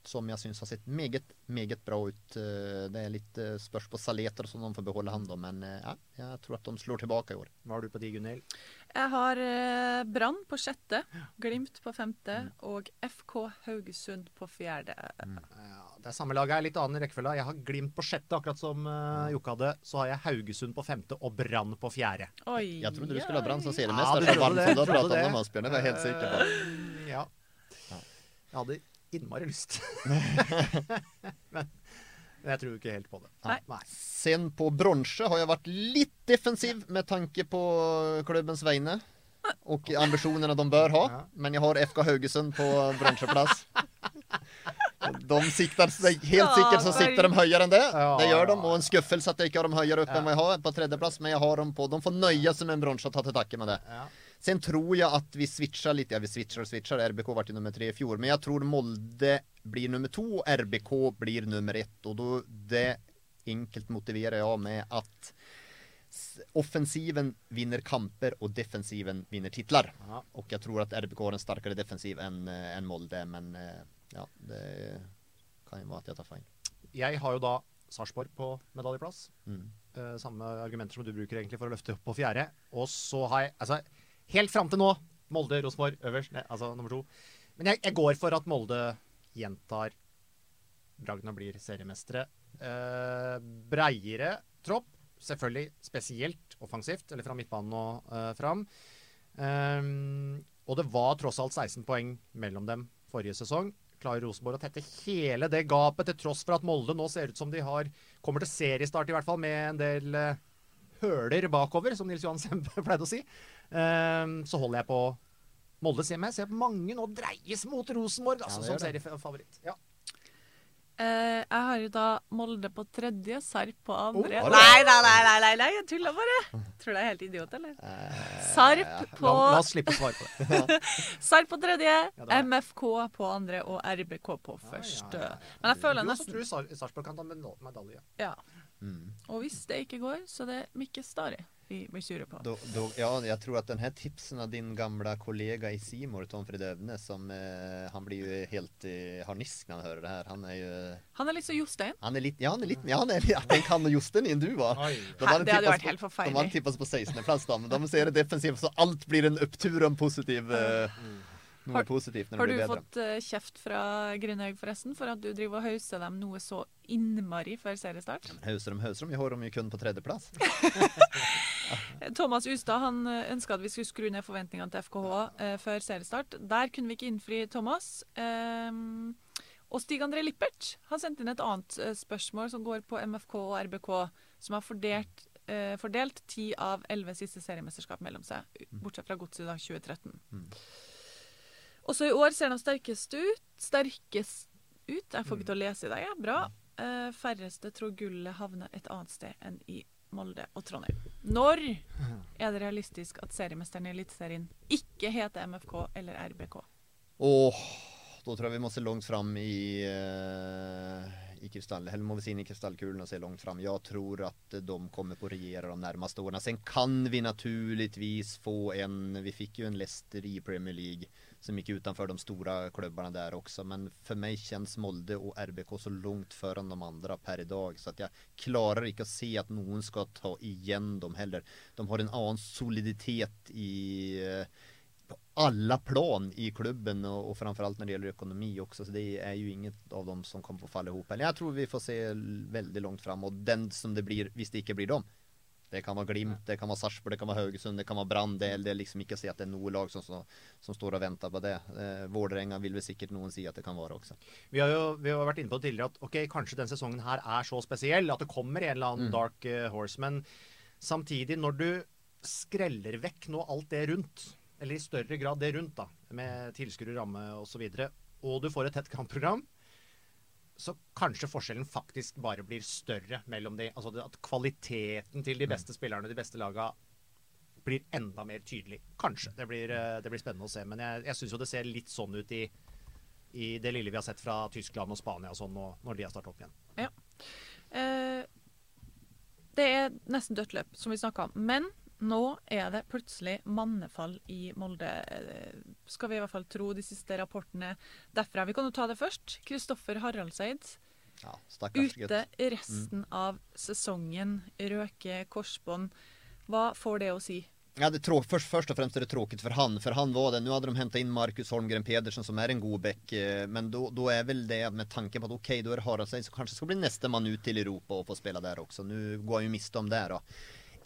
Som jeg syns har sett meget, meget bra ut. Eh, Det er litt eh, spørs på Saleter som de får beholde han, da. Men eh, ja, jeg tror at de slår tilbake i år.
Hva har du på de, Gunhild?
Jeg har Brann på sjette, Glimt på femte og FK Haugesund på fjerde.
Ja, det er samme laget er litt annen rekkefølge. Jeg har Glimt på sjette, akkurat som uh, Jokke hadde. Så har jeg Haugesund på femte og Brann på fjerde.
Oi,
Jeg trodde du skulle ha Brann som seriemester.
du
så varmt som du har om Asbjørn. Det er jeg helt sikker på.
Ja. Jeg hadde innmari lyst. men, men jeg tror ikke helt på det.
Nei.
Sen på bronse har jeg vært litt defensiv med tanke på klubbens vegne. Og ambisjonene de bør ha. Men jeg har FK Haugesund på bronseplass. De sikter seg, helt sikkert så sikter de høyere enn det. Det gjør de. Og en skuffelse at jeg ikke har dem høyere opp enn jeg har på tredjeplass. Men jeg har dem på De får nøye seg med en bronse og ta til takke med det. Sen tror jeg at vi switchar litt. Ja, vi switchar og switchar. RBK var til nummer tre i fjor. Men jeg tror Molde blir nummer to, og RBK blir nummer ett. Og då, det enkelt motiverer jeg med at offensiven vinner kamper, og defensiven vinner titler.
Ja.
Og jeg tror at RBK har en starkare defensiv enn eh, enn Molde, men eh, ja, det kan jo være at jeg tar feil.
Jeg har jo da Sarpsborg på medaljeplass.
Mm.
Eh, samme argumenter som du bruker egentlig for å løfte opp på fjerde. Og så har jeg altså helt fram til nå Molde, Rosenborg øverst, ne, altså nummer to. Men jeg, jeg går for at Molde gjentar bragden og blir seriemestere. Eh, breiere tropp, selvfølgelig spesielt offensivt, eller fra midtbanen og eh, fram. Ehm, og det var tross alt 16 poeng mellom dem forrige sesong. klarer Rosenborg å tette hele det gapet, til tross for at Molde nå ser ut som de har kommer til seriestart, i hvert fall, med en del uh, høler bakover, som Nils Johan Sempe pleide å si. Uh, så holder jeg på Moldes hjemme. Jeg ser mange nå dreies mot Rosenborg altså, ja, som seriefavoritt. Ja.
Uh, jeg har jo da Molde på tredje, Sarp på andre.
Oh,
nei, nei, nei, nei, nei, nei, jeg tuller bare. Tror du jeg er helt idiot, eller? Uh, Sarp på
la, la, oss slippe å svare på det.
Sarp på tredje, ja, MFK på andre og RBK på første. Ja, ja, Men jeg føler nesten
Du også tror Sarpsborg kan ta medalje.
Ja. Mm. Og hvis det ikke går, så det er Mikke Stari vi blir sure på.
Då, då, ja, jeg tror at denne tipsen av din gamle kollega i Simor, Tom Fred Øvne, som eh, Han blir jo helt eh, harnisk når han hører det her. Han er jo
Han er litt som Jostein?
Han er litt, ja, han er litt Ja, han er, jeg tenker han og Jostein enn du var.
De det hadde vært helt forferdelig.
De hadde tippet på 16.-plass, da, men de ser det defensivt, så alt blir en opptur og en positiv eh, mm noe har, positivt når det blir bedre.
Har du fått uh, kjeft fra Grindhaug forresten for at du driver og hauser dem noe så innmari før seriestart?
Hauser dem, hauser dem. Vi har dem jo kun på tredjeplass.
Thomas Ustad han eh, ønska at vi skulle skru ned forventningene til FKH eh, før seriestart. Der kunne vi ikke innfri Thomas. Eh, og Stig André Lippert har sendt inn et annet eh, spørsmål som går på MFK og RBK, som har fordelt fordelt ti av elleve siste seriemesterskap mellom seg, bortsett fra Godset i 2013. Mm. Også i år ser de sterkest ut. Sterkest ut. Jeg får ikke til å lese i dag. Ja. Bra. Uh, færreste tror gullet havner et annet sted enn i Molde og Trondheim. Når er det realistisk at seriemesteren i Eliteserien ikke heter MFK eller RBK?
Åh, da tror jeg vi må se langt fram i, uh, i kristall, eller må vi se inn i kristallkulen og se langt fram. Jeg tror at de kommer på å regjere de nærmeste årene. Sen kan vi naturligvis få en Vi fikk jo en Leicester i Premier League som gikk utenfor de store klubbene der også. Men for meg kjennes Molde og RBK så langt foran de andre per i dag. Så at jeg klarer ikke å se at noen skal ta igjen dem heller. De har en annen soliditet i eh, på alle plan i klubben og, og framforalt når det gjelder økonomi også. Så det er jo ingen av dem som kommer til å falle sammen. Jeg tror vi får se veldig langt fram. Og den som det blir, hvis det ikke blir dem, det kan være Glimt, det kan være Sarpsborg, det kan være Haugesund, det kan være Brann. Det, det er liksom ikke å si at det er noe lag som, som, som står og venter på det. Eh, Vålerenga vil vel sikkert noen si at det kan være også.
Vi har jo vi har vært inne på tidligere at ok, kanskje denne sesongen her er så spesiell at det kommer en eller annen mm. dark uh, horse. Men samtidig, når du skreller vekk nå alt det rundt, eller i større grad det rundt, da, med tilskuere, ramme osv., og, så videre, og du får et tett kampprogram så kanskje forskjellen faktisk bare blir større mellom de. Altså at kvaliteten til de mm. beste spillerne, de beste laga, blir enda mer tydelig. Kanskje. Det blir, eh, det blir spennende å se. Men jeg, jeg syns jo det ser litt sånn ut i, i, det lille vi har sett fra Tyskland og Spania og sånn, når de har starta opp igjen.
Ja. Eh, det er nesten dødt løp, som vi snakka om. Men nå er det plutselig mannefall i Molde, eh, skal vi i hvert fall tro de siste rapportene derfra. Vi kan jo ta det først. Kristoffer Haraldseid. Ja, ute resten mm. av sesongen. Røke korsbånd. Hva får det å si?
Ja, det først, først, og fremst er det tråkigt for han, for han var det. Nå hadde de hentet inn Markus Holmgren Pedersen, som er en god back, eh, men da er vel det med tanken på at ok, da er det Haraldseid som kanskje skal bli neste mann ut til Europa og få spille der også. Nå går han jo miste om det. da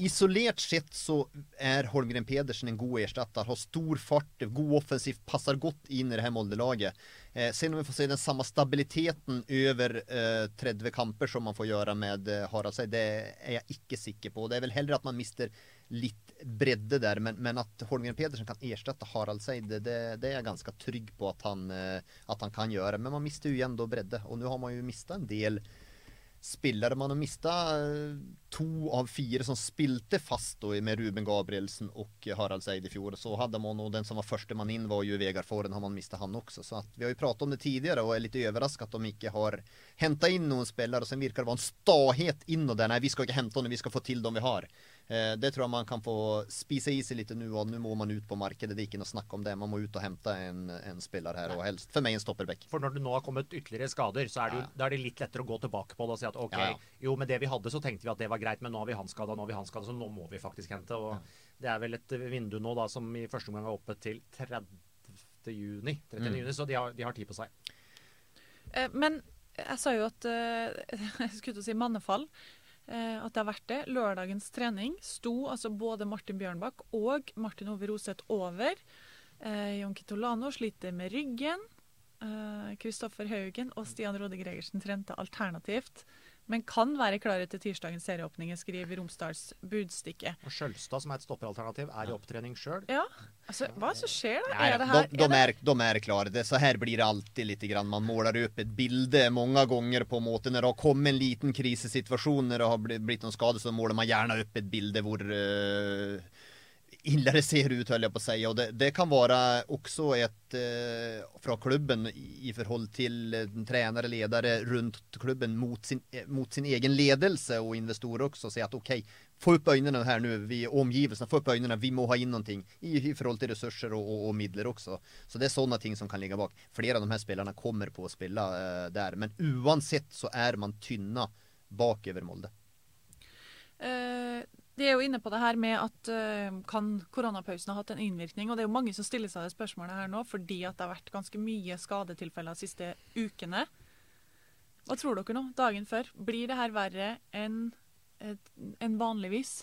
isolert sett så er Holmgren Pedersen en god erstatter. Har stor fart, god offensiv, passer godt inn i det her Molde-laget. Eh, sen om vi får se den samme stabiliteten over eh, 30 kamper som man får gjøre med eh, Haraldseid, det er jeg ikke sikker på. Det er vel heller at man mister litt bredde der, men, men at Holmgren Pedersen kan erstatte Haraldseid, det, det, er jeg ganske trygg på at han, eh, at han kan gjøre. Men man mister igjen da bredde, og nå har man jo mista en del spillere. Man har mista eh, to av fire som spilte fast då, med Ruben Gabrielsen og Harald Seid i fjor. Så hadde man og den som var førstemann inn, var jo Vegard Foren. Har man mista han også. Så vi har jo pratet om det tidligere og er litt overrasket at de ikke har hentet inn noen spillere. Og så virker det å være en stahet innad der. Nei, vi skal ikke hente dem, vi skal få til dem vi har. Eh, det tror jeg man kan få spise i seg litt nå, og nå må man ut på markedet. Det er ikke noe snakk om det. Man må ut og hente en, en spiller her, og helst for meg en stopperback.
For når det nå har kommet ytterligere skader, så er det, jo, ja. er det litt lettere å gå tilbake på det og si at OK, ja, ja. jo, med det vi hadde, så tenkte vi at det var greit, men nå har vi han skada, nå har vi han skada, så nå må vi faktisk hente. Og det er vel et vindu nå da som i første omgang er oppe til 30. juni. 30. Mm. juni så de har, de har tid på seg.
Eh, men jeg sa jo at uh, Jeg skulle til å si mannefall. Eh, at det har vært det. Lørdagens trening sto altså både Martin Bjørnbakk og Martin Ove Roseth over. Eh, Jon Kitolano sliter med ryggen. Kristoffer Haugen og Stian Rode Gregersen trente alternativt, men kan være klare til tirsdagens serieåpninger, skriver Romsdals Budstikke.
Og Skjølstad, som er et stopperalternativ, er i opptrening sjøl.
Ja, altså, hva som skjer da?
Ja, ja.
Er det her,
De, de,
er
de er klare. Det, så her blir det alltid litt grann. Man måler opp et bilde mange ganger på en måte. Når det har kommet en liten krisesituasjon, når det har blitt noen skade, så måler man gjerne opp et bilde hvor uh, ille det ser ut, höll jeg på å si. Og det, det kan være også et eh, fra klubben i, förhåll forhold til eh, trenere, ledere rundt klubben mot sin, eh, mot sin egen ledelse og investorer også. Si at OK, få opp ögonen her nu, vi omgivelsene, få opp ögonen, vi må ha inn noe i, i forhold til resurser og, och, och midler også. Så det er sånne ting som kan ligge bak. Flere av de her spelarna kommer på å spille eh, der, men uansett så er man tynna bakover Molde.
De er jo inne på det her med at uh, kan koronapausen ha hatt en innvirkning. Og det er jo mange som stiller seg det spørsmålet her nå, fordi at det har vært ganske mye skadetilfeller de siste ukene. Hva tror dere nå, dagen før? Blir det her verre enn en vanligvis?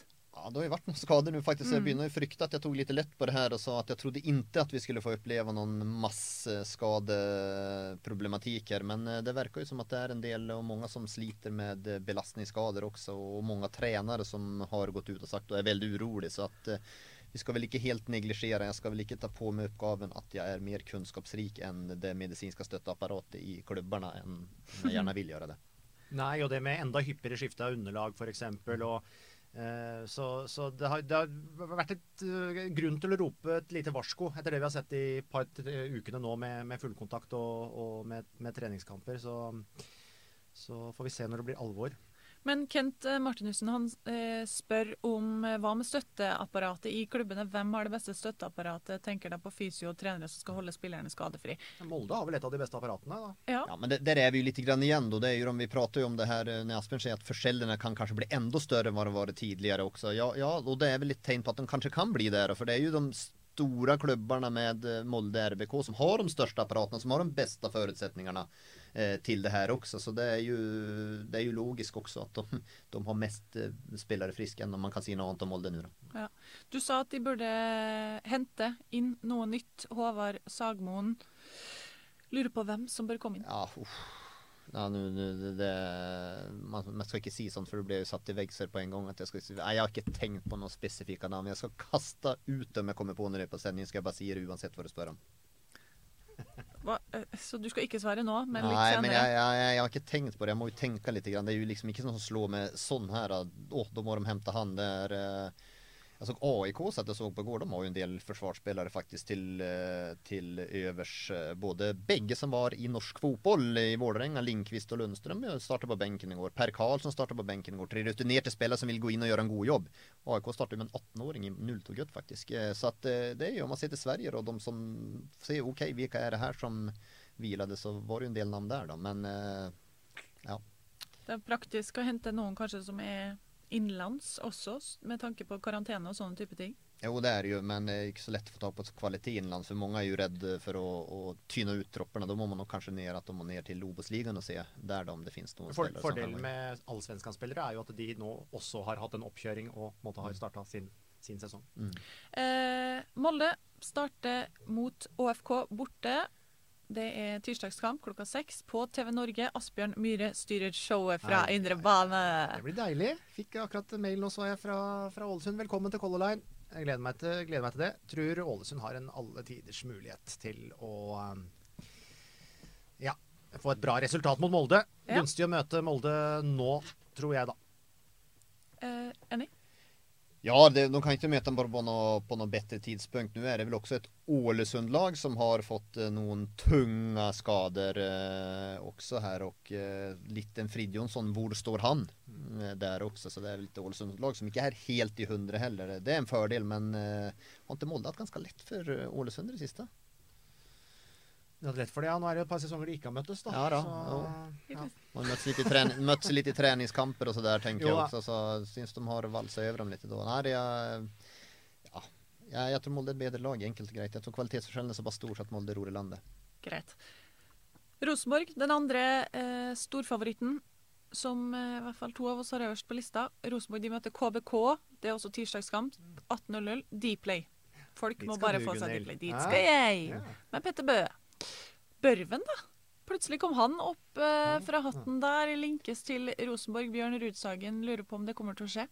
Ja, det har ju varit några skador nu faktiskt. Mm. Jag begynner å frykta att jag tog lite lätt på det här och sa att jag trodde inte att vi skulle få uppleva någon massskadeproblematik här. Men eh, det verkar ju som att det är en del och många som sliter med belastningsskader belastningsskador också och många tränare som har gått ut och sagt och är väldigt urolig så att eh, vi ska väl inte helt negligera, jag ska väl inte ta på mig uppgaven att jag är mer kunskapsrik än det medicinska støtteapparatet i klubbarna än jag gärna vill göra det.
Nei, og det med enda hyppigere skifte av underlag eksempel, og Eh, så, så det, har, det, har, vært et uh, grunn til å rope et lite varsko etter det vi har sett de par ukene nå med, med fullkontakt og, og med, med, treningskamper. Så, så, får vi se når det blir alvor.
Men Kent eh, Martinussen han eh, spør om eh, hva med støtteapparatet i klubbene. Hvem har det beste støtteapparatet? Tenker deg på fysio og trenere som skal holde spillerne skadefri.
Molde har vel et av de beste apparatene, da.
Ja, ja men det, der er vi jo litt grann igjen. Då. Det er jo, vi prater jo om det her når Asbjørn sier at forskjellene kan kanskje bli enda større enn hva det var tidligere også. Ja, ja, og det er vel litt tegn på at de kanskje kan bli der. For det er jo de stora klubbarna med Molde RBK som har de største apparatene, som har de beste forutsetningene till det her også. Så det er jo det är ju logiskt också att de, de har mest eh, spelare friska än om man kan si noe annet om Molde nu.
Ja. Du sa at de burde hente inn noe nytt. Håvard Sagmoen. Lurer på hvem som bør komme inn.
Ja, uff. Ja, nu, nu, det, man, man, skal ikke si sånn, for det blir jo satt i vegser på en gang. Jeg, skal, nei, jeg har ikke tenkt på noen spesifikke navn. Jeg skal kaste ut dem jeg kommer på når det er på sending. Skal jeg bare si det uansett hva du spør om.
Hva? Eh, så du skal ikke svare nå, men litt
Nei, senere? men jeg, jeg, jeg, har ikke tenkt på det. Jeg må jo tenke litt. Det er jo liksom ikke sånn som slår med sånn her. Å, da må de hente han der. Uh, såg AIK så jeg såg på igår, de har ju en del försvarsspelare faktiskt till, eh, till övers. Eh, både bägge som var i norsk fotboll i Vålerenga, Linkvist och Lundström startade på bänken igår. Per Karlsson startade på bänken igår. Tre rutinerade spelare som vill gå in och göra en god jobb. AIK startade med en 18-åring i faktiskt. faktisk. så att det är ju man ser till Sverige då, de som sier, okay, vilka är det här som vilade så var det ju en del namn där då. Men ja.
Det er praktisk å hente noen kanskje som er innenlands også, med tanke på karantene og sånne type ting?
Jo, det er det jo, men det er ikke så lett å få tak på kvalitet innenlands. For mange er jo redd for å, å tyne ut troppene. Da må man nok kanskje ned, at de må ned til Obos-ligaen og se der da om det finnes noen
for, Fordelen med allsvenskanspillere er jo at de nå også har hatt en oppkjøring og måtte ha starta sin, sin, sesong. Mm.
Eh, Molde starter mot ÅFK borte. Det er tirsdagskamp klokka seks på TV Norge. Asbjørn Myhre styrer showet fra Nei, Indre bane.
Det blir deilig. Fikk akkurat mail nå, så jeg, fra, fra Ålesund. Velkommen til Color Line. Jeg gleder meg, til, gleder meg, til, det. Tror Ålesund har en alle tiders mulighet til å um, ja, få et bra resultat mot Molde. Ja. Gunstig å møte Molde nå, tror jeg, da.
Eh, enig?
Ja, det, de kan ikke møte bare på noe, på noe bedre tidspunkt. Nå er det vel også et Ålesund-lag som har fått eh, noen tunge skader eh, også her. Og eh, liten Fridjonsson, hvor står han? Eh, der også, så det er litt Ålesund-lag som ikke er helt i hundre heller. Det er en fordel, men eh, har ikke hatt ganske lett for eh, Ålesund i det siste?
Du er lett for det, ja. Nå er det et par sesonger de ikke har møttes, da.
Ja, da. Så, ja. Møttes litt, i trening, møttes litt i treningskamper og så der, tenker jo, jeg også. Så syns de har valsa over dem litt da. Nei, det er, ja. Jeg, jeg tror Molde er et bedre lag, enkelt og greit. Jeg tror kvalitetsforskjellen er såpass stor så at Molde ror i landet.
Greit. Rosenborg, den andre eh, storfavoritten, som eh, i hvert fall to av oss har øverst på lista. Rosenborg de møter KBK. Det er også tirsdagskamp. 18.00. Dplay. Folk må bare få seg Dplay. Dit skal jeg! Med Petter Bøe. Børven, da. Plutselig kom han opp eh, fra hatten der, linkes til Rosenborg. Bjørn Rudsagen lurer på om det kommer til å skje.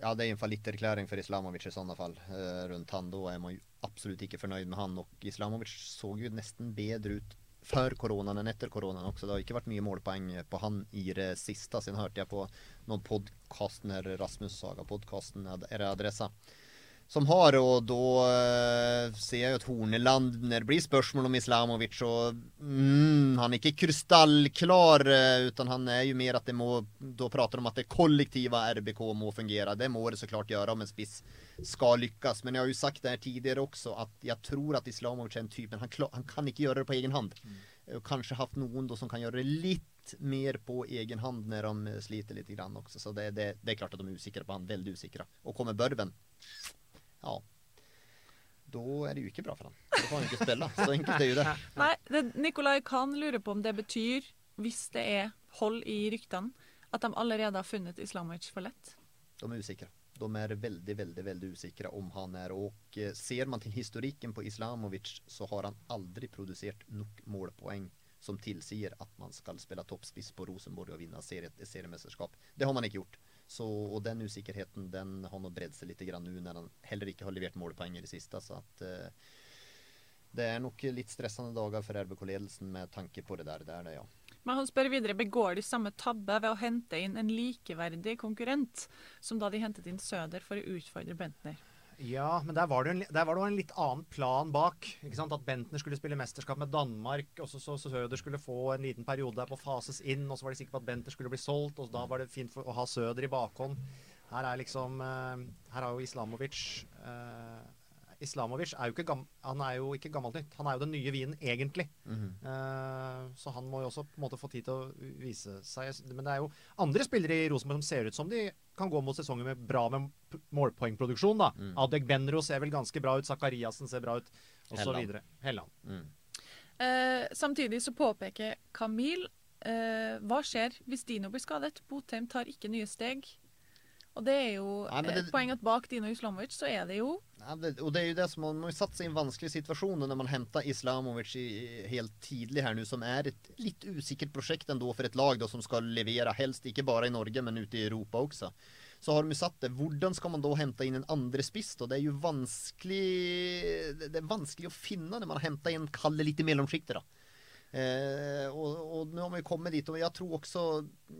Ja, det är en erklæring for Islamovic i sånne fall eh, runt han. da är man absolutt ikke fornøyd med han Og Islamovic så jo nesten bedre ut før koronaen enn etter koronaen også. Det har ikke vært mye målpoeng på han i det siste. Siden hørte jeg på noen podkast Rasmus Saga-podkasten er adressa som har, og da eh, ser jeg at Horneland Når det blir spørsmål om Islamovic, så mm, han er ikke krystallklar, eh, utan han er jo mer at det må Da prater de om at det kollektive RBK må fungere. Det må det så klart gjøre om en spiss skal lykkes. Men jeg har jo sagt det her tidligere også, at jeg tror at Islamovic er en type han, han, kan ikke gjøre det på egen hånd. Mm. Kanskje hatt noen da, som kan gjøre det litt mer på egen hånd når de sliter litt grann også. Så det, det, det, er klart at de er usikre på han. Veldig usikre. Og kommer Børven ja, da er det jo ikke bra for han. Da får han ikke spille. Så enkelt er jo det.
Nei, det, Nikolai kan lure på om det betyr, hvis det er hold i ryktene, at de allerede har funnet Islamovic for lett?
De er usikre. De er veldig, veldig veldig usikre om han er Og eh, ser man til historikken på Islamovic, så har han aldri produsert nok målpoeng som tilsier at man skal spille toppspiss på Rosenborg og vinne seriemesterskap. Det har man ikke gjort. Så, og den usikkerheten den har nå bredd seg litt nå når han heller ikke har levert målpoeng i det siste. Så at uh, det er nok litt stressende dager for RBK-ledelsen med tanke på det der. Det er det, ja.
Men han spør videre, Begår de samme tabbe ved å hente inn en likeverdig konkurrent, som da de hentet inn Søder for å utfordre Bentner?
Ja, men der var, det en, der var det en litt annen plan bak. ikke sant? At Bentner skulle spille mesterskap med Danmark, og så, Søder skulle få en liten periode der på fases inn, og så var de sikre på at Bentner skulle bli solgt, og da var det fint å ha Søder i bakhånd. Her er liksom uh, Her har jo Islamovic uh, Islamovic er jo ikke, gam, han er jo ikke gammelt nytt. Han er jo den nye vinen, egentlig. Mm -hmm. uh, så han må jo også på en måte få tid til å vise seg. Men det er jo andre spillere i Rosenborg som ser ut som de kan gå mot sesonger med bra med målpoengproduksjon. da. Mm. Adek Benro ser vel ganske bra ut. Zakariassen ser bra ut, osv. Helland. Mm.
Uh, samtidig så påpeker Kamil uh, hva skjer hvis Dino blir skadet? Botheim tar ikke nye steg. Og det er jo Nei, det, et poeng at bak Dino Islamovic så er det jo
Nei, det, Og det er jo det som man, må har satt seg i en vanskelig situasjon når man henter Islamovic i, helt tidlig her nå, som er et litt usikkert prosjekt enda for et lag da, som skal levere, helst ikke bare i Norge, men ute i Europa også. Så har de satt det. Hvordan skal man da hente inn en andre spiss? Det er jo vanskelig Det er vanskelig å finne når man har hentet inn Kalle litt i mellomsjiktet. Eh, og, og, har vi kommet dit, og jeg tror også,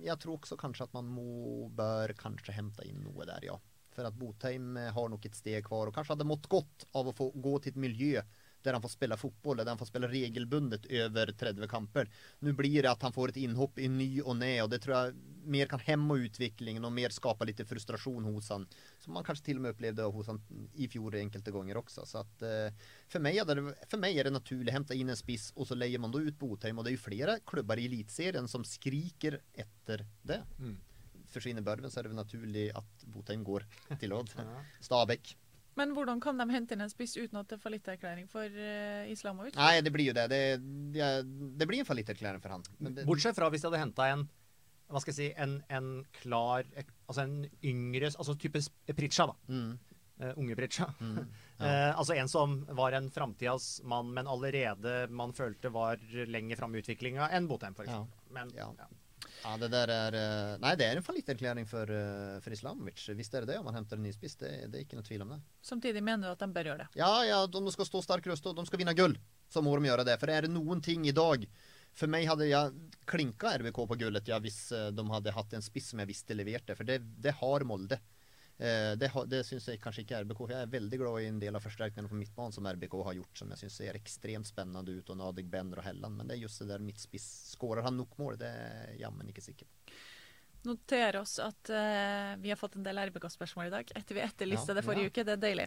jeg tror også kanskje at man må, bør kanskje hente inn noe der, ja. For at Botheim har nok et steg kvar, og kanskje hadde mått godt av å få gå til et miljø der han får spela fotboll, där han får spela regelbundet över 30 kamper. Nu blir det att han får ett inhopp i ny och nä och det tror jag mer kan hämma utvecklingen och mer skapa lite frustration hos han. Som man kanske till och med upplevde hos han i fjol enkelte gånger också. Så att eh, för mig, det, för mig är det naturligt att hämta in en spiss och så lägger man då ut Botheim och det är ju flera klubbar i elitserien som skriker etter det. Mm. Försvinner Børven så är det väl naturligt att Botheim går till Odd. Stabæk.
Men hvordan kan de hente inn en spiss uten at det er fallitterklæring for uh, Islamovic?
Nei, det blir jo det. Det, det, det blir en fallitterklæring for han.
Det, Bortsett fra hvis de hadde henta en hva skal jeg si, en, en, klar Altså en yngre Altså type Pritcha, da. Mm. Uh, unge Pritcha. Mm. Ja. uh, altså en som var en framtidas mann, men allerede man følte var lenger fram i utviklinga enn Botheim, f.eks. Ja. Men, ja. Ja.
Det der er eh, Nei, det er en fallitterklæring for, eh, for Islamovic. Hvis det er det, om man henter en ny spiss, det, det, er ikke noe tvil om det.
Samtidig mener du at de bør gjøre det?
Ja, ja, de skal stå sterk røst, og de skal vinne gull. Så må de gjøre det. For er det noen ting i dag For meg hadde jeg klinka RBK på gullet ja, hvis eh, de hadde hatt en spiss som jeg visste leverte, for det, det har Molde. Eh, det, det syns jeg kanskje ikke RBK. Jeg er veldig glad i en del av forsterkningene på midtbanen som RBK har gjort, som jeg syns ser ekstremt spennende ut. Og Nadig Bender og Helland. Men det er just det der midtspiss. Skårer han nok mål? Det er jammen ikke sikker på
notere oss at uh, vi har fått en del RBK-spørsmål i dag. Etter vi etterlista ja, det forrige ja. uke. Det er deilig.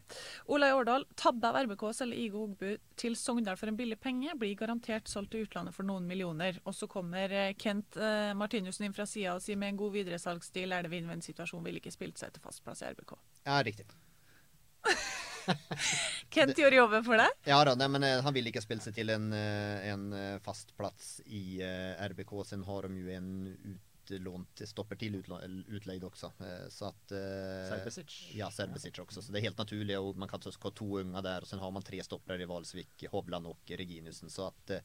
Olai Årdal, tabbe av RBK å selge Igo Ogbu til Sogndal for en billig penge. Blir garantert solgt til utlandet for noen millioner. Og så kommer uh, Kent uh, Martinussen inn fra sida og sier med en god videresalgsstil er det vinn-vinn-situasjon, ville ikke spilt seg til fast plass i RBK.
Ja, riktig.
Kent gjorde jobben for deg?
Ja da, nei, men han ville ikke spille seg til en, en fast plass i RBK. Sen har de jo en ut utlånt, stopper till utleid også, också. Eh, Så att... eh,
Serbesic.
Ja, Serbesic också. Så det är helt naturligt och man kan ha två unga där och sen har man tre stoppare i Valsvik, Hovland och Reginiusen. Så att eh,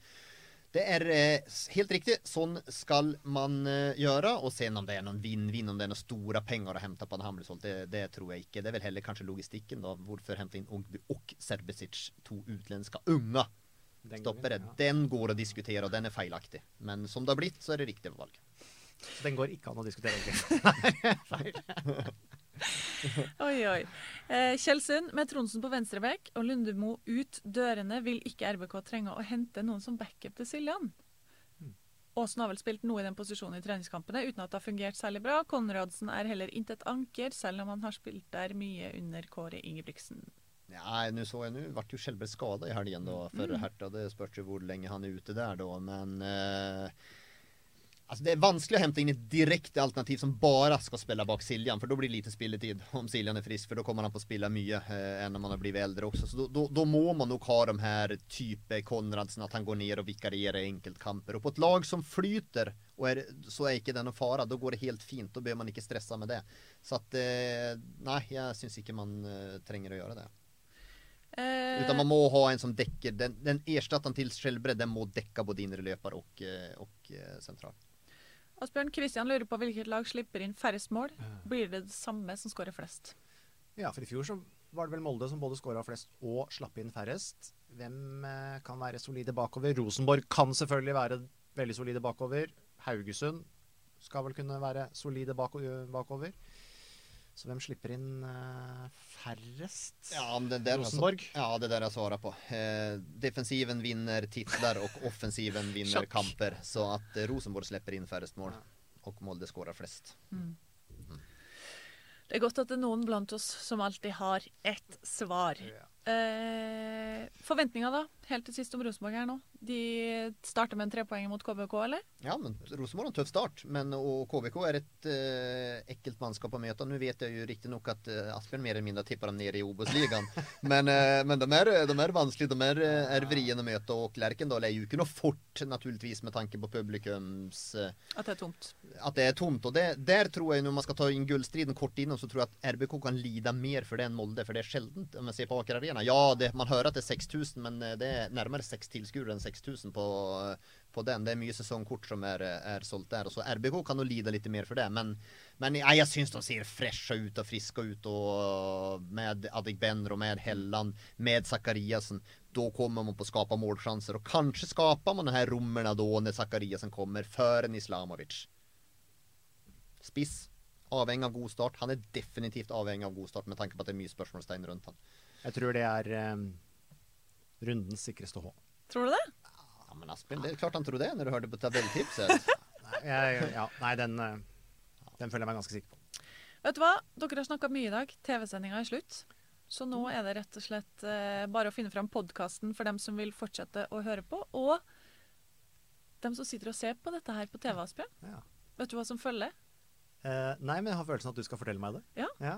det er eh, helt riktig. sånn skal man eh, gjøre. Og se om det er noen vinn-vinn, om det er noen store penger å hente på en Hamlesholt. det, det tror jeg ikke. Det er vel heller kanskje logistikken, da. Hvorfor hente inn Ungby og Serbesic, to utländska unger?
Den
stoppere?
ja.
Den går å diskutere, og den er feilaktig. Men som det har blitt, så er det riktig valg.
Så den går ikke an å diskutere, egentlig. Feil.
Oi, oi. Eh, Kjelsund med Tronsen på venstrebekk og Lundemo ut dørene vil ikke RBK trenge å hente noen som backup til Siljan. Aasen har vel spilt noe i den posisjonen i treningskampene uten at det har fungert særlig bra. Konradsen er heller intet anker, selv om han har spilt der mye under Kåre Ingebrigtsen.
Nei, nå så jeg nå. Ble jo Kjellberg skada i helgen da, for mm. Hertha. Det spørs jo hvor lenge han er ute der, da. Men eh, alltså det är vanskligt att hämta in ett direkt alternativ som bara ska spela bak Siljan. För då blir det lite spilletid om Siljan är frisk. För då kommer han på spilla mye eh, än när man har blivit äldre också. Så då, då, då må man nog ha de här type Konradsen att han går ner och vikarierar i enkeltkamper. Och på ett lag som flyter och är, så är ikke den noen fara. Da går det helt fint. Da behöver man ikke stressa med det. Så at eh, nej, jeg syns ikke man eh, å gjøre göra det.
Eh,
Utan man må ha en som dekker Den, den erstatteren til Skjelbred Den må dekke både indre løper og, eh, og eh, sentral.
Asbjørn Kristian lurer på hvilket lag slipper inn færrest mål. Blir det det samme som skårer flest?
Ja, for i fjor så var det vel Molde som både skåra flest og slapp inn færrest. Hvem eh, kan være solide bakover? Rosenborg kan selvfølgelig være veldig solide bakover. Haugesund skal vel kunne være solide bako bakover. Så hvem slipper inn eh, færrest?
Ja, det Rosenborg?
Rosenborg.
ja, det der jeg svarer på. Eh, defensiven vinner titler, og offensiven vinner kamper. Så at Rosenborg slipper inn færrest mål, og Molde skårer flest.
Det er godt at det er noen blant oss som alltid har ett svar. Eh, forventninger, da? Helt til sist om Rosenborg her nå. De starter med en trepoenger mot KBK, eller?
Ja, men Rosenborg har en tøff start. Men, og KBK er et eh, ekkelt mannskap å møte. Nå vet jeg jo riktignok at eh, Asbjørn mer eller mindre tipper dem ned i Obos-ligaen. men eh, men de, er, de er vanskelige. De er, er vrien å møte. Og Lerkendal er jo ikke noe fort, naturligvis, med tanke på publikums eh,
At det er tomt.
at det er tomt. Og det, der tror jeg, når man skal ta inn gullstriden kort innom, så tror jeg at RBK kan lide mer for det enn Molde. For det er sjeldent, om jeg ser på Aker Arena. Ja, det, man hører at det er 6000, men eh, det er nærmere seks tilskuere enn 6000 på, på den. Det er mye sesongkort som er, er solgt der. Og så RBK kan jo lide litt mer for det. Men, men jeg, jeg syns de ser freshe ut og friske ut. Og med Adegbenro, med Helland, med Zakariassen. Da kommer man på å skape målsjanser. Og kanskje skaper man de her rommene da når Zakariassen kommer, før en Islamovic. Spiss. Avhengig av god start. Han er definitivt avhengig av god start, med tanke på at det er mye spørsmålstegn rundt han.
Jeg tror det er um, rundens sikreste H.
Tror du det?
Ja, men Asbjørn, det er klart han tror det, når du hørte på tabelltipset.
Nei, jeg, ja, nei den, eh, den føler jeg meg ganske sikker på.
Vet du hva? Dere har snakka mye i dag. TV-sendinga er slutt. Så nå er det rett og slett eh, bare å finne fram podkasten for dem som vil fortsette å høre på. Og dem som sitter og ser på dette her på TV, Asbjørn.
Ja.
Vet du hva som følger?
Eh, nei, men jeg har følelsen at du skal fortelle meg det.
Ja.
ja.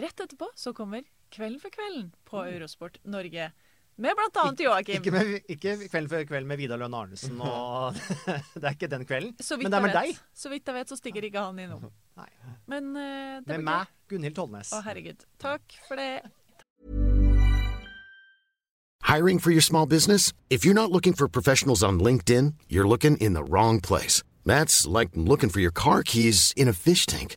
Rett etterpå så kommer Kvelden for kvelden på Eurosport Norge. Med annet Joakim.
Ikke, med, ikke Kvelden før kvelden med Vidar Lønn Arnesen og Det er ikke den kvelden. Men det er med
vet,
deg.
Så vidt jeg vet, så stikker ikke han innom.
Nei.
Men eh, det
Med meg, Gunhild Tollnes.
Å, herregud. Takk for det.
Hiring for your small business? If you're not looking for professionals on LinkedIn, you're looking in the wrong place. That's like looking for your car keys in a fish tank.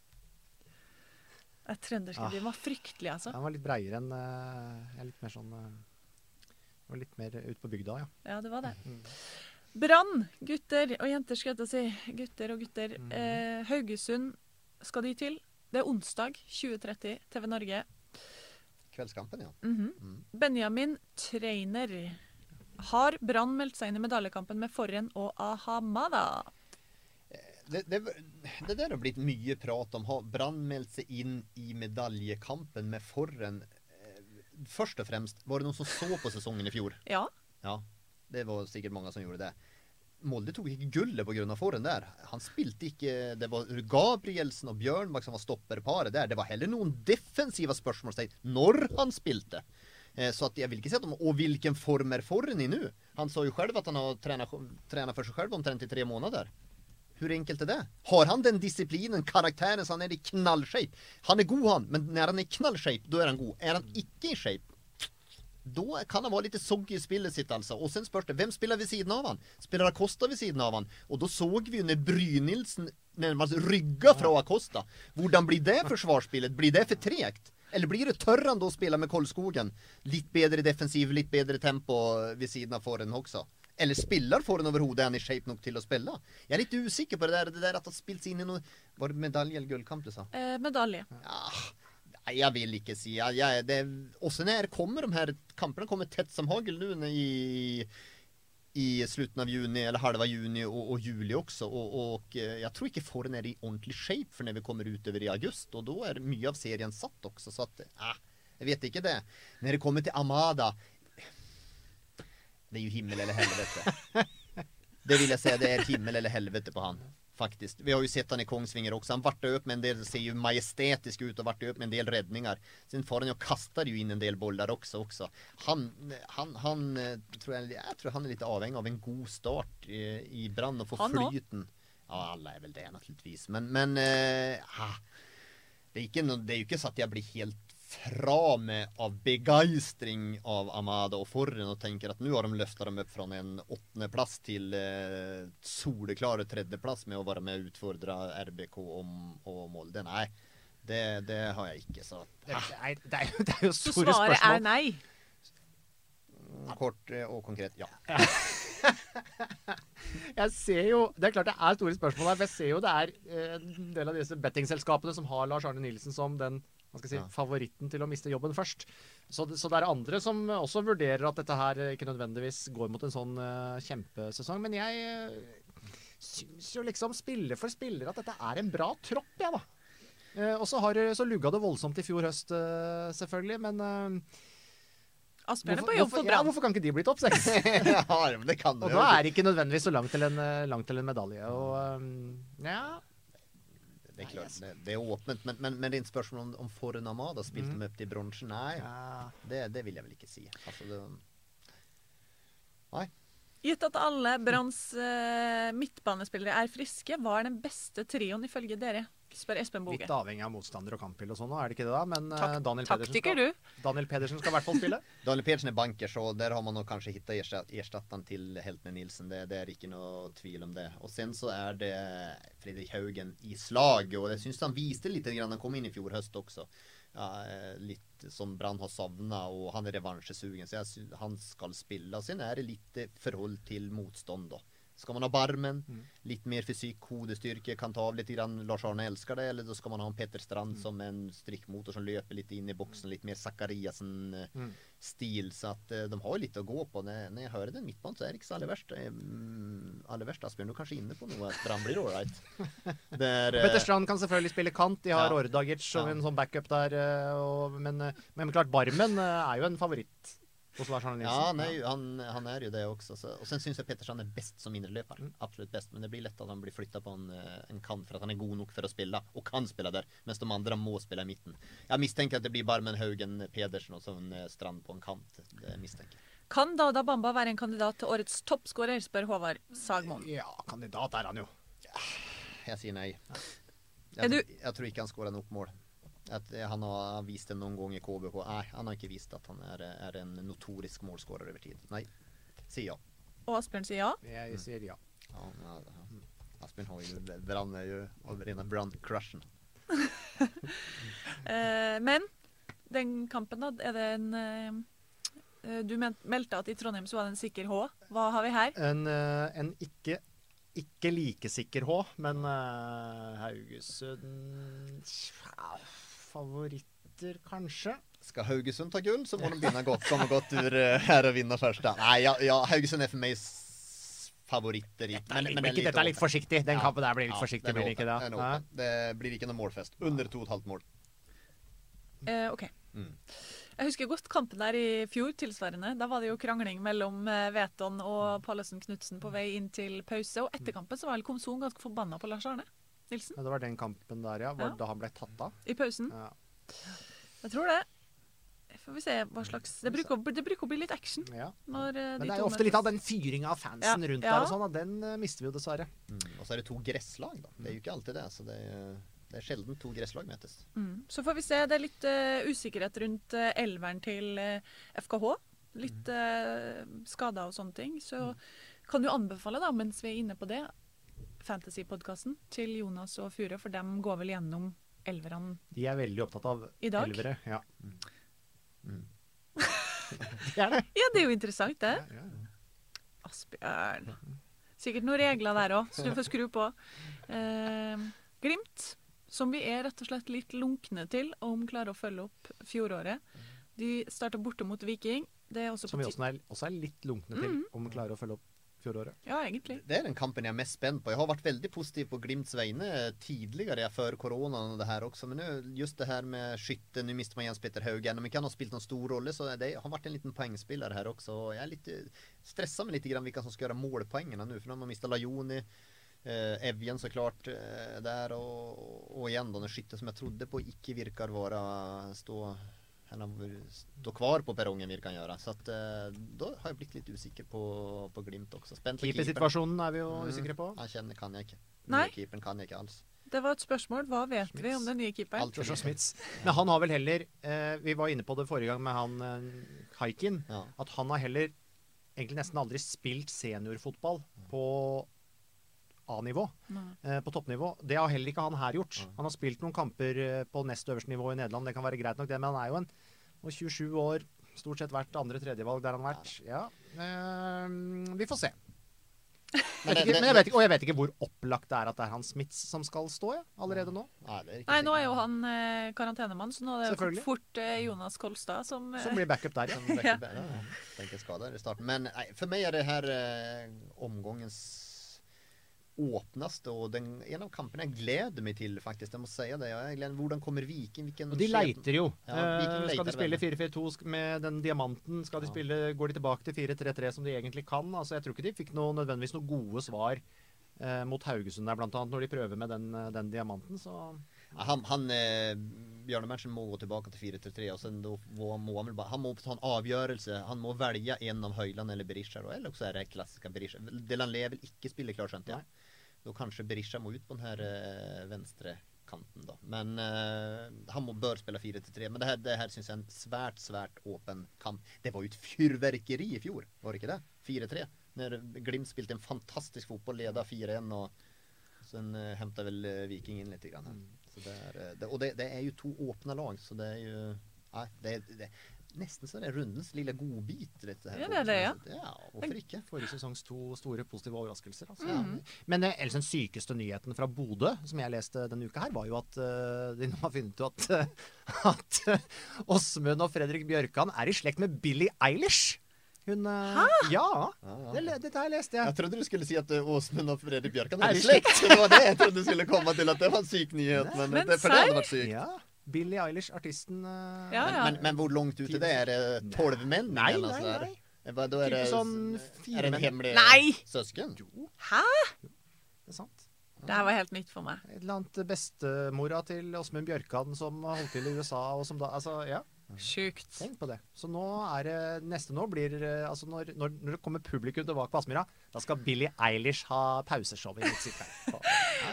Det trønderske
Ah.
de var fryktelige, altså.
Den var litt breiere enn uh, litt mer sånn uh, var litt mer ute på bygda, ja.
Ja, det var det.
Mm.
Brann, gutter og jenter, skal jeg si. Gutter og gutter.
Mm.
Eh, Haugesund skal de til. Det er onsdag 20.30, TV Norge.
Kveldskampen, ja.
Mhm.
Mm.
Benjamin Treiner. Har Brann meldt seg inn i medaljekampen med Forren og Ahamada?
Det, det, det der har blitt mye prat om. Har Brann meldt seg inn i medaljekampen med Forren? Eh, Først og fremst, var det noen som så på sesongen i fjor?
Ja.
Ja, det var sikkert mange som gjorde det. Molde tok ikke gullet pga. Forren der. Han spilte ikke Det var Gabrielsen og Bjørnbakk som var stopperparet der. Det var heller noen defensive spørsmålstegn når han spilte. Eh, Så at jeg vil ikke si at de, Og vilken form er Forren i nu? Han sa jo selv at han har trent for seg selv själv omtrent i tre månader. Hur enkelt är det? Har han den disciplinen, karaktären, så han är i knallshape? Han är god han, men när han är i knallshape, då är han god. Är han icke i shape, då kan han vara lite soggy i spelet sitt alltså. Och sen spörs det, vem spelar vid sidan av han? Spelar Acosta vid sidan av han? Och då såg vi ju när Brynildsen närmast rygga från Acosta. Hvordan blir det försvarsspelet? Blir det för tregt? Eller blir det tør han da å spille med Kolskogen? Litt bedre defensiv, litt bedre tempo ved siden av Forren også? Eller spiller får han overhodet? Er han i shape nok til å spille? Jeg er litt usikker på det der, det der at han spilte inn i noe Var det medalje eller gullkamp du sa?
Eh, medalje.
Nei, jeg vil ikke si jeg, jeg, det, Også når kommer de her kampene kommer tett som hagl nå i, i slutten av juni, eller halva juni og, og juli også. Og, og eh, jeg tror ikke Forren er i ordentlig shape for når vi kommer utover i august. Og da er mye av serien satt også, så at eh, Jeg vet ikke det. Når det kommer til Amada Det er jo himmel eller helvete. Det vil jeg si, det er himmel eller helvete på han. Faktiskt. Vi har ju sett han i Kongsvinger också. Han varte upp med en del, ser ju majestätisk ut och varte upp med en del räddningar. Sen far han och kastar ju in en del bollar också. också. Han, han, han, eh, tror jag, jag tror han är lite avhängig av en god start i, i Brann och få flyten. Ja, alla är väl det naturligtvis. Men, men eh, ah, det, är ikke det er jo ikke så at jeg blir helt fra meg av begeistring av Amada og Forren og tenker at nå har de løfta dem opp fra en åttendeplass til eh, soleklare tredjeplass med å være med og utfordre RBK om, og Molde. Nei, det, det har jeg ikke. Så
Det er, det er, jo- det er jo
Så
store
svaret
spørsmål.
er nei.
kort eh, og konkret ja.
Jeg ser jo, Det er klart det er store spørsmål her. for Jeg ser jo det er eh, en del av disse bettingselskapene som har Lars Arne Nilsen som den hva skal jeg si,
Ja.
favoritten til å miste jobben først. Så, det- så det er andre som også vurderer at dette her ikke nødvendigvis går mot en sånn uh, kjempesesong. Men jeg uh, syns jo liksom, spiller for spiller, at dette er en bra tropp, jeg, da. Uh, og så, har, så lugga det voldsomt i fjor høst, uh, selvfølgelig. Men uh,
Asbjørn er
hvorfor,
på jobb
hvorfor,
for
ja, hvorfor kan ikke de bli topp seks?
ja, det kan
Og da er det ikke nødvendigvis så langt til en, langt til en medalje. Og um, ja
Det er klart, det, det er åpent. Men, men, men rent spørsmål om, om Foren Amada spilte dem opp til bronsen? Nei,
ja.
det, det vil jeg vel ikke si. Altså, det,
Gitt at alle Branns eh, midtbanespillere er friske, hva er den beste trioen ifølge dere? Spør Espen Boge.
Litt avhengig av motstander og kampbilde og sånn, er det ikke det da? Men eh,
Tak
Daniel,
taktiker,
Pedersen
du.
skal, Daniel Pedersen skal i hvert fall spille.
Daniel Pedersen er banker, så der har man nok kanskje hittat erstatteren til heltene Nilsen. Det, det er ikke noe tvil om det. Og sen så er det Fredrik Haugen i slag, og jeg syns han viste litt grann. Han kom inn i fjor høst også. Ja, eh, litt som Brann har savna, og han er revansjesugen, så jeg synes han skal spille. Og sen er det litt eh, forhold til motstånd, da. Skal man ha Barmen, litt mer fysikk, hodestyrke, kan ta av litt grann Lars Arne elsker det, eller da skal man ha en Petter Strand som en strikkmotor som løper litt inn i boksen, litt mer Zakariassen-stil. Så at eh, de har jo litt å gå på. Når, jeg hører den midtbanen, så er det ikke så aller verst. Eh, mm, Aller verst, Asbjørn, du er kanskje inne på noe at Brann blir ålreit. right. er, eh,
Petter Strand kan selvfølgelig spille kant. De har
Ja.
Ordagic som
Ja.
en sånn backup der. eh, Og, men, eh, men klart, Barmen eh, er jo en favoritt hos Lars Arne Nilsen.
Ja, han er, jo, han, han er jo det også. Så. Og sen syns jeg Petterstrand er best som indreløper. Absolutt best. Men det blir lett at han blir flytta på en, eh, en kant for at han er god nok for å spille, og kan spille der. Mens de andre må spille i midten. Jeg mistenker at det blir Barmen, Haugen, Pedersen og sånn Strand på en kant. Det mistenker jeg.
Kan Dada Bamba være en kandidat til årets toppskårer, spør Håvard Sagmoen.
Ja, kandidat er han jo.
Jeg sier nei. Jeg, jeg tror ikke han skårer nok mål. At eh, han har vist det noen gang i KBK. Nei, han har ikke vist at han er, er en notorisk målskårer over tid. Nei. Sier ja.
Og Asbjørn sier ja.
Jeg sier ja.
ja, ja, ja. Asbjørn har jo Brann er jo av rena Brann-crushen.
Eh, men den kampen, da, er det en eh, eh, Du meldte at i Trondheim så var det en sikker H. Hva har vi her?
En, eh, en ikke, ikke like sikker H, men uh, Haugesund Tja, Favoritter, kanskje?
Skal Haugesund ta gull, så må de begynne godt, komme godt ur eh, her og vinne først. da. Nei, ja, ja, Haugesund er for meg favoritter. i-
Dette er litt,
men det
dette er litt forsiktig. Den
Ja.
kampen der blir litt
Ja,
forsiktig, blir det ikke det?
Det blir ikke noe målfest. Under to og et halvt mål.
Eh, OK.
Mm.
Jeg husker godt kampen der i fjor, tilsvarende. Da var det jo krangling mellom eh, Veton og Pallesen Knutsen på vei inn til pause. Og etter kampen så var vel Komson ganske forbanna på Lars Arne Nilsen
Ja, det var den kampen der, ja. Var
Ja.
det da han ble tatt av?
i pausen.
Ja.
Jeg tror det. Får vi se hva slags Det bruker, å- det bruker å bli litt action
ja.
når eh, de
Men det er jo ofte litt av den fyringa av fansen
Ja.
rundt
Ja.
der og sånn, og den eh, mister vi jo dessverre.
Mm. Og så er det to gresslag, da. Det er jo ikke alltid det. Så det er, det er sjelden to gresslag møtes.
Mm. Så får vi se. Det er litt uh, usikkerhet rundt uh, elveren til uh, FKH. Litt uh, skader og sånne ting. Så kan du anbefale, da, mens vi er inne på det, Fantasy-podkasten til Jonas og Fure, for dem går vel gjennom elverne
De er veldig opptatt av
I dag?
elvere. Ja.
Mm.
det er det.
Ja, det er jo interessant, det.
Ja, ja.
Asbjørn. Sikkert noen regler der òg, så du får skru på. Eh, glimt, som vi er rett og slett litt lunkne til om klarer å følge opp fjoråret. De starter borte mot Viking. Det er også
Som vi også er, også er litt lunkne til,
Mhm.
om vi klarer å følge opp fjoråret.
Ja, egentlig.
Det er den kampen jeg er mest spent på. Jeg har vært veldig positiv på Glimts vegne tidligere, før koronaen og det her også. Men just det her med skytte, nå mister man Jens Petter Haugen. Om ikke han har spilt noen stor rolle, så det har vært en liten poengspiller her også. Og jeg er litt eh, stressa med litt grann hvilke som skal gjøre målpoengene nå. For nå har man mistet Lajoni. Eh, Evjen så klart eh, der, og, og igjen da, en skytte som jeg trodde på ikke virker å stå han har stå kvar på perrongen, vi kan gjøre. Så at, eh, da har jeg blitt litt usikker på, på Glimt også. Spent på.
Keepersituasjonen er vi jo
Mm.
usikre på.
Jeg kjenner kan jeg ikke.
Nei.
Nye keeperen kan jeg ikke alls.
Det var et spørsmål. Hva vet vi om den nye keeperen?
Alt
Joshua Smiths. Men han har vel heller eh, Vi var inne på det forrige gang med han eh, Haikin.
Ja.
At han har heller egentlig nesten aldri spilt seniorfotball på A-nivå. Eh, på toppnivå. Det har heller ikke han her gjort. Han har spilt noen kamper eh, på nest øverste nivå i Nederland, det kan være greit nok, det, men han er jo en 27 år. Stort sett hvert andre-tredjevalg der han har vært. Ja. Eh, vi får se.
Men
Vet ikke, men jeg vet ikke, og jeg vet ikke hvor opplagt det er at det er han Smits som skal stå ja, allerede nå.
Nei, det er ikke
Nei, nå er jo han eh, karantenemann, så nå er det jo fort eh, Jonas Kolstad som eh,
Som blir backup der, ja.
Backup vekker ja. Tenker skader i starten. Men nei, for meg er det her eh, omgångens åpneste og den, en av kampene jeg gleder meg til, faktisk. Jeg må si det. Gleder, hvordan kommer Viking? Hvilken
Og de leiter jo.
Ja, Viking
Eh, skal de spille 4-4-2 med den diamanten? Skal de
Ja.
spille, Går de tilbake til 4-3-3 som de egentlig kan? Altså, jeg tror ikke de fikk noe, nødvendigvis noen gode svar eh, mot Haugesund der, blant annet, når de prøver med den, eh, den diamanten. Så
Ja, han, han eh, Bjørnemennessen må gå tilbake til 4-3-3. og sen då må, må han, bare, han må ta en avgjørelse. Han må velge en av Høyland eller Berisha. Eller også er det klassiske Berisha. Delanlé vil ikke spille klarskjønt, ja jeg. Da kanskje Berisha må ut på den her eh, venstre kanten da. Men uh, han må, bør spille 4-3. Men det her, det her syns jeg er en svært, svært åpen kamp. Det var jo et fyrverkeri i fjor, var det ikke det? 4-3. Når Glimt spilte en fantastisk fotball, leda 4-1 og så uh, henta vel eh, Viking inn litt. grann. Så det er, eh, det, og det, är ju två öppna lag så det er jo Nei, det, Nesten så det er rundens lille godbit. Her
Ja, det er det, ja.
ja hvorfor ikke?
forrige sesongs to store positive overraskelser. Altså.
Mhm.
Men eh, ellers den sykeste nyheten fra Bodø, som jeg leste denne uka her, var jo at uh, de nå har funnet ut at, uh, at eh, Åsmund og Fredrik Bjørkan er i slekt med Billie Eilish. Hun Hæ? Ja.
Ja.
Det, dette her leste jeg.
Jeg trodde du skulle si at Åsmund og Fredrik Bjørkan
Er i
i slekt. Det var det jeg trodde du skulle komme til, at det var en syk nyhet. Men,
Men
det, for det hadde vært sykt.
Ja. Billie Eilish, artisten uh,
Ja,
Men,
ja.
men, men hvor langt ute det er? Det tolv menn?
Nei, nei, nei.
Hva, Da er det,
sånn
er det en hemmelig
Nei!
søsken?
Hæ?
Det er sant.
Det her var helt nytt for meg.
Et eller annet bestemora til Åsmund Bjørkan som har holdt til i USA, og som da Altså, ja.
Sjukt.
Tenk på det. Så nå er det Neste nå blir eh, Altså, når, når, når det kommer publikum tilbake på Aspmyra, da skal Billie Eilish ha pauseshow i sitt.
Ja,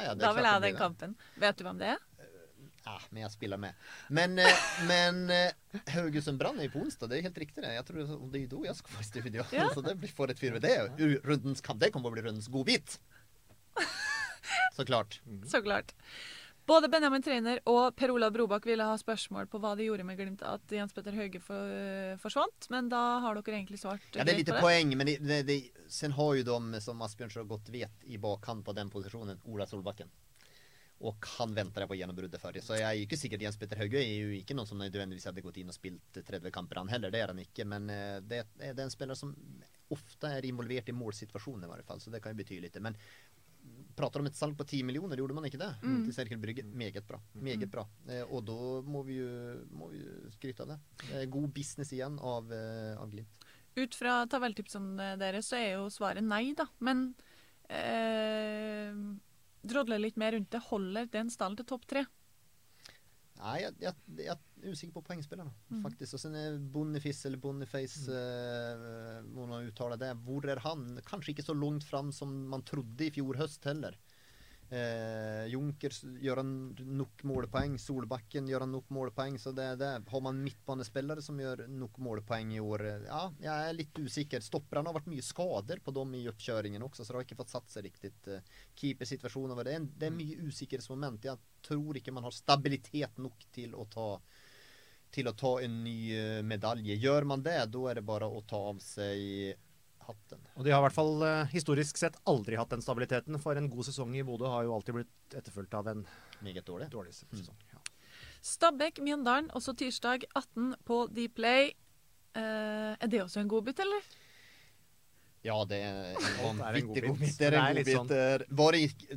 ja,
Da vil jeg ha den kampen. Vet du hvem det er?
Ja, men jeg spiller med. Men, eh, men eh, Haugesund Brann er på onsdag, det er helt riktig det. Jeg tror det er da jeg skal i studio.
Ja.
Så det blir for et fyr Det rundens kamp. Det kommer å bli rundens godbit. Så klart.
Så klart. Både Benjamin Treiner og Per Olav Brobakk ville ha spørsmål på hva de gjorde med Glimt at Jens Petter Hauge for, forsvant, men da har dere egentlig svart
Ja, det er
litt
lite
på
men det, det, sen har jo de, som Asbjørn så godt vet, i bakhånd på den posisjonen, Ola Solbakken. Og han venter jeg på gjennombruddet for det. Så jeg er ikke sikker Jens Petter Hauge er jo ikke noen som nødvendigvis hadde gått inn og spilt 30 kamper han heller, det er han ikke. Men eh, det, er- en spiller som ofte er involvert i målsituasjoner i hvert fall, så det kan jo bety litt. Men prater om et salg på 10 millioner, gjorde man ikke det?
Mm.
Til Serkel Brygge. Meget bra. Meget bra. Eh, og da må vi jo, må vi skryte av det. God business igjen av, eh, av Glimt.
Ut fra tabelltipsene deres så er jo svaret nei, da. Men eh, drodle litt mer rundt det. Holder den stallen til topp tre?
Nei, jeg, jeg, jeg er usikker på poengspillerne,
Mm.
faktisk. Og så er Boniface, eller Boniface, mm. uh, det. Hvor er han? Kanskje ikke så langt fram som man trodde i fjor høst heller. Eh, Junker gjør han nok målpoeng. Solbakken gjør han nok målpoeng. Så det det. Har man midtbanespillere som gjør nok målpoeng i år? eh, Ja, jeg er litt usikker. Stopperne har vært mye skader på dem i oppkjøringen også, så de har ikke fått satt seg riktig. Eh, Keepersituasjonen det. er en- Det er mye usikkerhetsmoment. Jeg tror ikke man har stabilitet nok til å ta til å ta en ny eh, medalje. Gjør man det, da er det bare å ta av seg hatten.
Og de har i hvert fall eh, historisk sett aldri hatt den stabiliteten, for en god sesong i Bodø har jo alltid blitt etterfulgt av en
Meget dårlig.
dårlig sesong. Ja.
Stabæk Mjøndalen, også tirsdag 18 på Dplay. Eh, er det også en godbit, eller?
Ja, det er en vanvittig
godbit.
Det er en godbit.
sånn-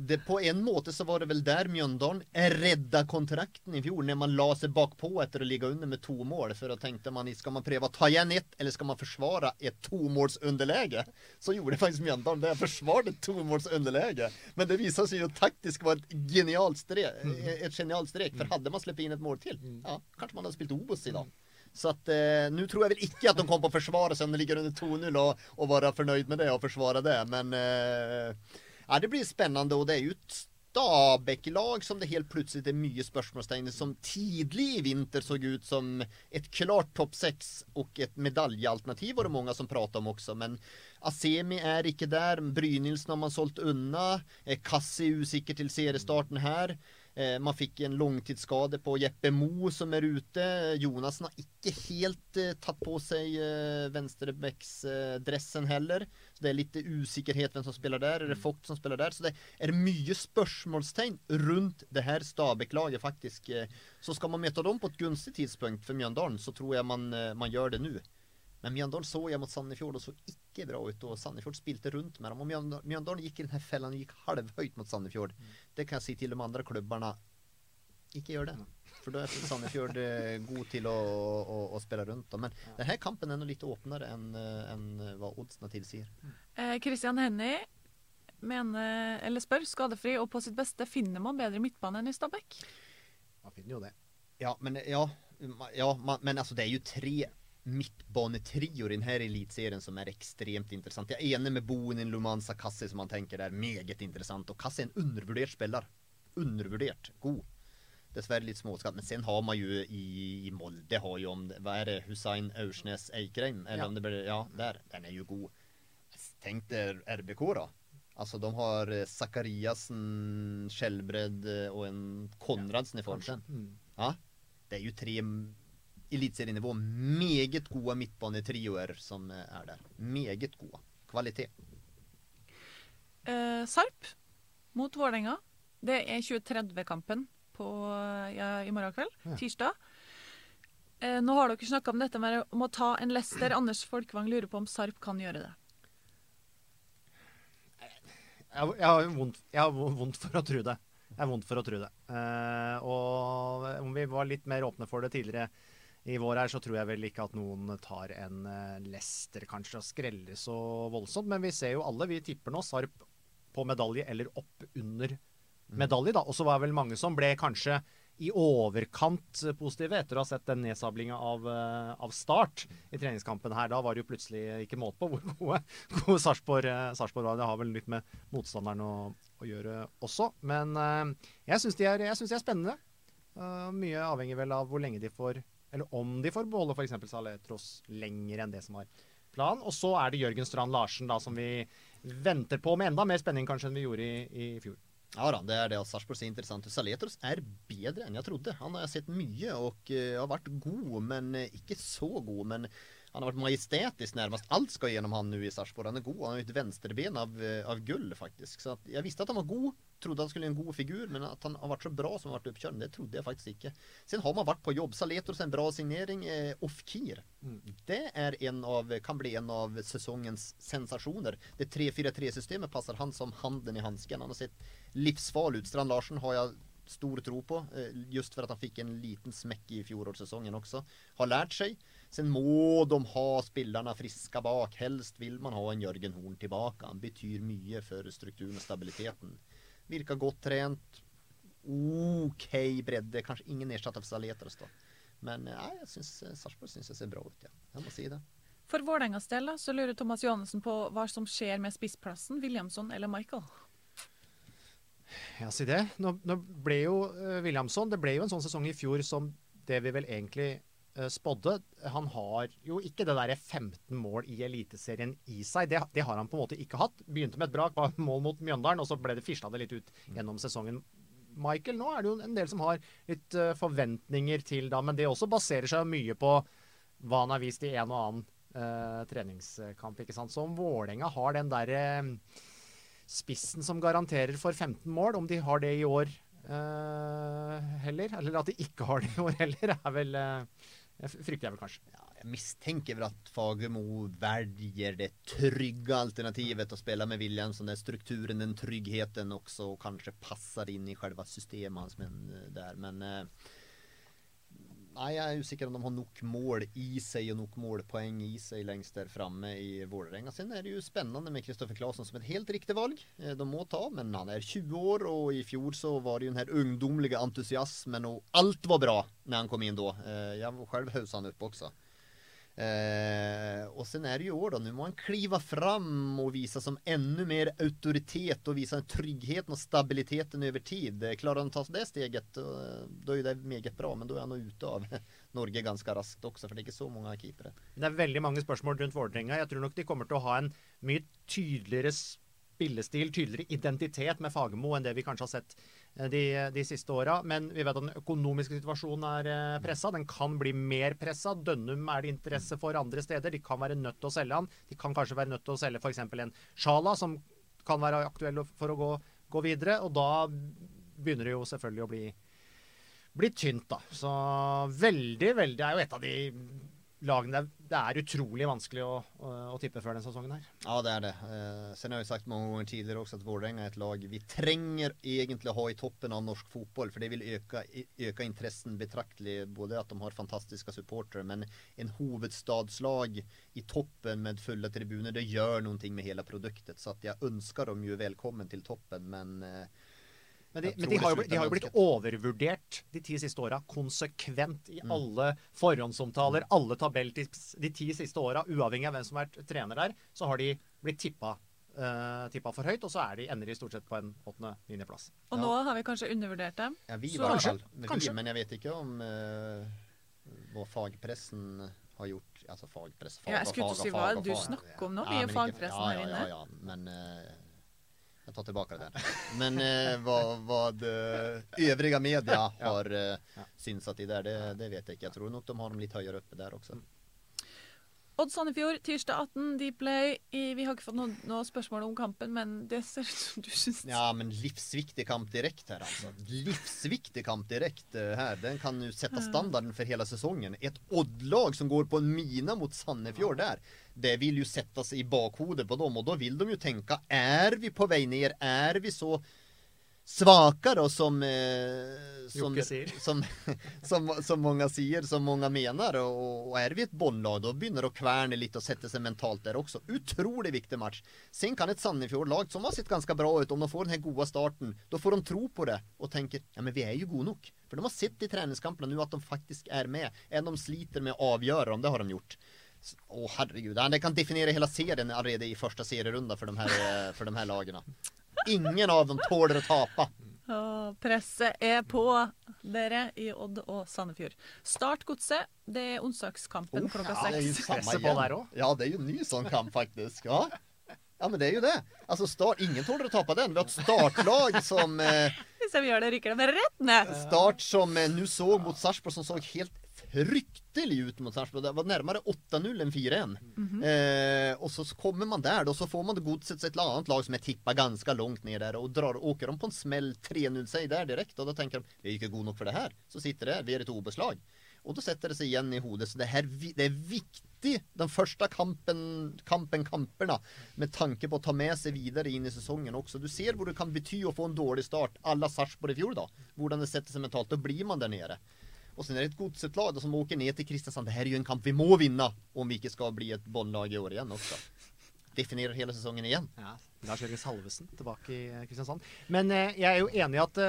det, på en måte så var det vel der Mjøndalen redda kontrakten i fjor, når man la seg bakpå etter å ligge under med to mål. For da tenkte man skal man prøve å ta igjen ett, eller skal man forsvare et tomålsunderlege? Så gjorde faktisk Mjøndalen det. Forsvarte tomålsunderlege. Men det viser seg jo taktisk var et genialt strek. Et genialt strek. For hadde man sluppet inn et mål til, ja, kanskje man hadde spilt Obos i dag. Så eh, nå tror jeg vel ikke at de kommer på å forsvare seg om de ligger under 2-0 og, og være fornøyd med det og forsvare det, men eh, ja, det blir spennende, og det er jo et Stabæk-lag som det helt plutselig er mye spørsmålstegn som tidlig i vinter så ut som et klart topp seks og et medaljealternativ var det mange som pratet om også, men Asemi er ikke der, Brynildsen har man solgt unna, Kassi er usikker til seriestarten her. Eh, Man fikk en langtidsskade på Jeppe Mo som er ute. Jonassen har ikke helt eh, tatt på seg eh, venstrebecks-dressen heller. Så det er litt usikkerhet hvem som spiller der. Er det Vogt som spiller der? Så det er mye spørsmålstegn rundt det her Stabæk-laget, faktisk. Så skal man møte dem på et gunstig tidspunkt for Mjøndalen, så tror jeg man, man gjør det nå. Men Mjøndalen så jeg mot Sandefjord og så ikke bra ut. Og Sandefjord spilte rundt med dem. Og Mjøndalen, Mjøndalen gikk i denne fellen og gikk halvhøyt mot Sandefjord. Det kan jeg si til de andre klubbene. Ikke gjør det. For da er Sandefjord eh, god til å, å, å spille rundt. da. Men denne kampen er nå litt åpnere enn en hva oddsene tilsier.
Eh, Christian Hennie mener, eller spør, skadefri og på sitt beste, finner man bedre midtbane enn i Stabæk?
Man finner jo det.
Ja, men, ja, ja, man, men altså, det er jo tre midtbanetrioer i denne eliteserien som er ekstremt interessant. Jeg er enig med Bonin, Lumanza, Kassi, som man tenker er meget interessant. Og Kassi er en undervurdert spiller. Undervurdert. God. Dessverre litt småskatt. Men sen har man jo i, i Molde har jo om Hva er det? Hussein Aursnes Eikrheim? Eller
Ja.
om det blir Ja, der. Den er jo god. Tenk deg RBK, da. Altså, de har Sakariassen, Zakariassen, Skjelbred eh, og en Konradsen i form.
Mm.
Ja. Det er jo tre eliteserienivå meget gode midtbanetrioer som eh, er der. Meget gode. Kvalitet.
Eh, Sarp mot Vålerenga. Det er 2030-kampen ja, i morgen kveld.
Ja.
Tirsdag. Eh, nå har dere snakka om dette med om å ta en Lester. Anders Folkevang lurer på om Sarp kan gjøre det.
Jeg, jeg har vondt, jeg har vondt for å tro det. Jeg har vondt for å tro det. Eh, og om vi var litt mer åpne for det tidligere i vår her, så tror jeg vel ikke at noen tar en lester, Leicester kanskje og skreller så voldsomt. Men vi ser jo alle, vi tipper nå Sarp på medalje eller opp under medalje, da. Og så var det vel mange som ble kanskje i overkant positive etter å ha sett den nedsablinga av, eh, av Start i treningskampen her. Da var det jo plutselig ikke måte på hvor gode, gode Sarpsborg eh, var. Det har vel litt med motstanderen å, å gjøre også. Men eh, jeg syns de, de er spennende. Eh, mye avhenger vel av hvor lenge de får Eller om de får beholde f.eks. Saletros lenger enn det som var planen. Og så er det Jørgen Strand Larsen da som vi venter på med enda mer spenning kanskje enn vi gjorde i, i fjor.
Ja da, det er det. Og Sarpsborg ser interessant. Saletros er bedre enn jeg trodde. Han har sett mye og uh, har vært god, men uh, ikke så god. Men han har vært majestetisk nærmest. Alt skal gjennom han nå i Sarpsborg. Han er god. Han har et venstreben av, uh, av gull, faktisk. Så jeg visste at han var god. Trodde han skulle gjøre en god figur, men at han har vært så bra som han har vært oppkjørt, det trodde jeg faktisk ikke. Sen har man vært på jobb. Saletros en bra signering. Off-Kier. Mm. Det er en av, kan bli en av sesongens sensasjoner. Det 3-4-3-systemet passer han som handen i hansken. Han har sett livsfarlig ut. Strand Larsen har jeg stor tro på, just for at han fikk en liten smekk i fjorårssesongen også. Har lært seg. Sen må de ha spillerne friske bak. Helst vil man ha en Jørgen Horn tilbake. Han betyr mye for strukturen og stabiliteten. Virker godt trent. OK bredde. Kanskje ingen erstatter for Saletros, da. Men nei, jeg synes Sarpsborg syns jeg ser bra ut, ja. Jeg må si det.
For Vålerengas del da, så lurer Thomas Johannessen på hva som skjer med spissplassen, Williamson eller Michael?
Ja, si det. Nå, nå ble jo uh, Williamson Det ble jo en sånn sesong i fjor som det vi vel egentlig spådde. Han har jo ikke det derre 15 mål i Eliteserien i seg. Det, det, har han på en måte ikke hatt. Begynte med et brak, var mål mot Mjøndalen, og så ble det fisla det litt ut gjennom sesongen. Michael, nå er det jo en del som har litt uh, forventninger til da, men det også baserer seg mye på hva han har vist i en og annen uh, treningskamp. ikke sant? Så om Vålerenga har den derre uh, spissen som garanterer for 15 mål, om de har det i år heller, eller at de ikke har det i år heller, er vel frykter jeg vel kanskje.
Ja, jeg mistenker vel at Fagermo velger det trygge alternativet å spille med Williamson. Den strukturen, den tryggheten også, og kanskje passer inn i selve systemet hans men, der. Men eh, Nei, jeg er usikker om de har nok mål i seg og nok målpoeng i seg lengst der framme i Vålerenga. Sen er det jo spennende med Kristoffer Claesson som et helt riktig valg. De må ta, men han er 20 år, og i fjor så var det jo den her ungdomlige entusiasmen, og alt var bra når han kom inn da. Jeg var selv hausa han opp også. Eh, och sen är det ju år då, nu må han kliva fram och visa som ännu mer auktoritet och visa tryggheten och stabiliteten över tid. Klarar han ta det steget, då är det meget bra, men då är han ute av Norge ganske raskt også, for det er ikke så mange keepere.
Det er veldig mange spørsmål rundt Vålerenga. Jeg tror nok de kommer til å ha en mye tydeligere spillestil, tydeligere identitet med Fagermo enn det vi kanskje har sett de, de siste åra. Men vi vet at den økonomiske situasjonen er pressa. Den kan bli mer pressa. Dønnum er det interesse for andre steder. De kan være nødt til å selge han. De kan kanskje være nødt til å selge f.eks. en Sjala, som kan være aktuell for å gå, gå, videre. Og da begynner det jo selvfølgelig å bli, bli tynt, da. Så veldig, veldig Det er jo et av de lagene det er utrolig vanskelig å, å, å, tippe før denne sesongen her.
Ja, det er det. Eh, sen har jeg sagt mange ganger tidligere også at Vålerenga er et lag vi trenger egentlig å ha i toppen av norsk fotball, for det vil øke, øke interessen betraktelig. Både at de har fantastiske supportere, men en hovedstadslag i toppen med fulle tribuner, det gjør noe med hele produktet. Så jeg ønsker dem jo velkommen til toppen, men eh,
men, de, men de, har jo, de, har jo, blitt overvurdert de ti siste åra. Konsekvent i mm. alle forhåndsomtaler, alle tabelltips de ti siste åra. Uavhengig av hvem som har vært trener der, så har de blitt tippa, uh, tippa for høyt. Og så er de, ender de stort sett på en åttende-niendeplass.
Og nå har vi kanskje undervurdert dem?
Ja, vi i hvert fall. kanskje. men jeg vet ikke om uh, hva fagpressen har gjort. Altså fagpress, fag,
ja, jeg skulle ikke si hva du snakker om nå. Vi er fagpressen her inne.
Ja, ja, men... Uh, jeg tar tilbake det. Men eh, hva, vad øvrige media har eh, synsat i der, det, det, vet jeg ikke. Jeg tror nok de har dem litt høyere oppe der også.
Odd Sandefjord, tirsdag 18, Deep Play. Vi har ikke fått noen, noen, spørsmål om kampen, men det ser ut som du syns
Ja, men livsviktig kamp direkte her, altså. Livsviktig kamp direkte her. Den kan jo sette standarden for hele sesongen. Et Odd-lag som går på en mina mot Sandefjord der det vil jo sette seg i bakhodet på dem, og da vil de jo tenke Er vi på vei ned? Er vi så svakere som, eh, som, som, som, som, mange sier, som mange mener? Og, og er vi et båndlag, da begynner det å kverne litt og sette seg mentalt der også. Utrolig viktig match. Sen kan et Sandefjord-lag som har sett ganske bra ut, om de får den gode starten, da får de tro på det og tenker ja, men vi er jo gode nok. For de har sett i treningskampene nå at de faktisk er med, enn de sliter med å avgjøre dem. Det har de gjort. Å, oh, herregud. Det kan definere hele serien allerede i første serierunde for de her, eh, for de her lagene. Ingen av dem tåler å tape.
Oh, presset er på dere i Odd og Sandefjord. Start Godset. Det er onsdagskampen oh, klokka seks.
Ja, det er jo på der. Ja, det er jo ny sånn kamp, faktisk. Ja. Ja, men det er jo det. Altså, start, ingen tåler å tape den. Vi har et startlag som eh,
Hvis jeg gjør det, ryker de rett ned.
Start som eh, nå så mot Sarpsborg, som så helt fryktelig ut mot Sarpsborg. Det var nærmere 8-0 enn 4-1. eh, og så kommer man der, og så får man Godsets et annet lag som er tippa ganske langt ned der, og drar, åker de på en smell 3-0-seier der direkte, og da tenker de vi er ikke gode nok for det her. Så sitter det, vi er et OB-slag. Og da setter det seg igjen i hodet. Så det, her, det er viktig, den første kampen, kampen kamperne, med tanke på å ta med seg videre inn i sesongen også. Du ser hvor det kan bety å få en dårlig start, à la Sarpsborg i fjor, da. Hvordan det setter seg mentalt. Da blir man der nede. Og sen er det et godset lag som åker ned til Kristiansand. Det her er jo en kamp vi må vinne om vi ikke skal bli et båndlag i år igjen også. Definerer hele sesongen igjen.
Ja, Lars Jørgen Salvesen tilbake i eh, Kristiansand. Men eh, jeg er jo enig i at,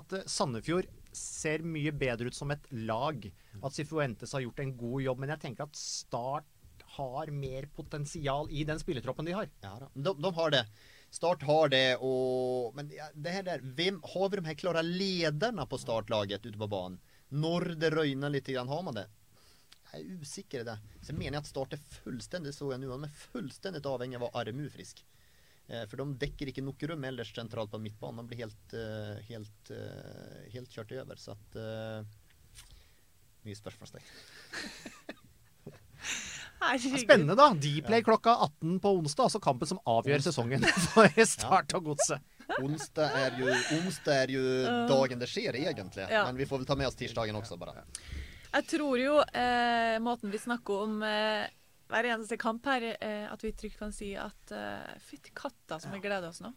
at Sandefjord ser mye bedre ut som et lag. At Sifuentes har gjort en god jobb. Men jeg tenker at Start har mer potensial i den spillertroppen de har.
Ja. De, de har det. Start har det, og Men det her der, hvem, har vi de her klare lederne på startlaget ute på banen? Når det røyner litt, grann, har man det? Jeg er usikker i det. Så mener jeg at Start er fullstendig så jeg nå, de er fullstendig avhengig av å ha Aremu frisk. Eh, for de dekker ikke nok rom ellers sentralt på midtbanen. De blir helt, eh, helt, eh, helt kjørt over. Så at Mye spørsmålstegn.
Spennende, da. Dplay klokka 18 på onsdag. Altså kampen som avgjør sesongen for Start og Godset.
Onsdag er jo, onsdag er jo dagen det skjer, egentlig.
Ja.
Men vi får vel ta med oss tirsdagen også, bare.
Jeg tror jo eh, måten vi snakker om eh, hver eneste kamp her, eh, at vi trygt kan si at eh, fytti katta som vi gleder oss nå.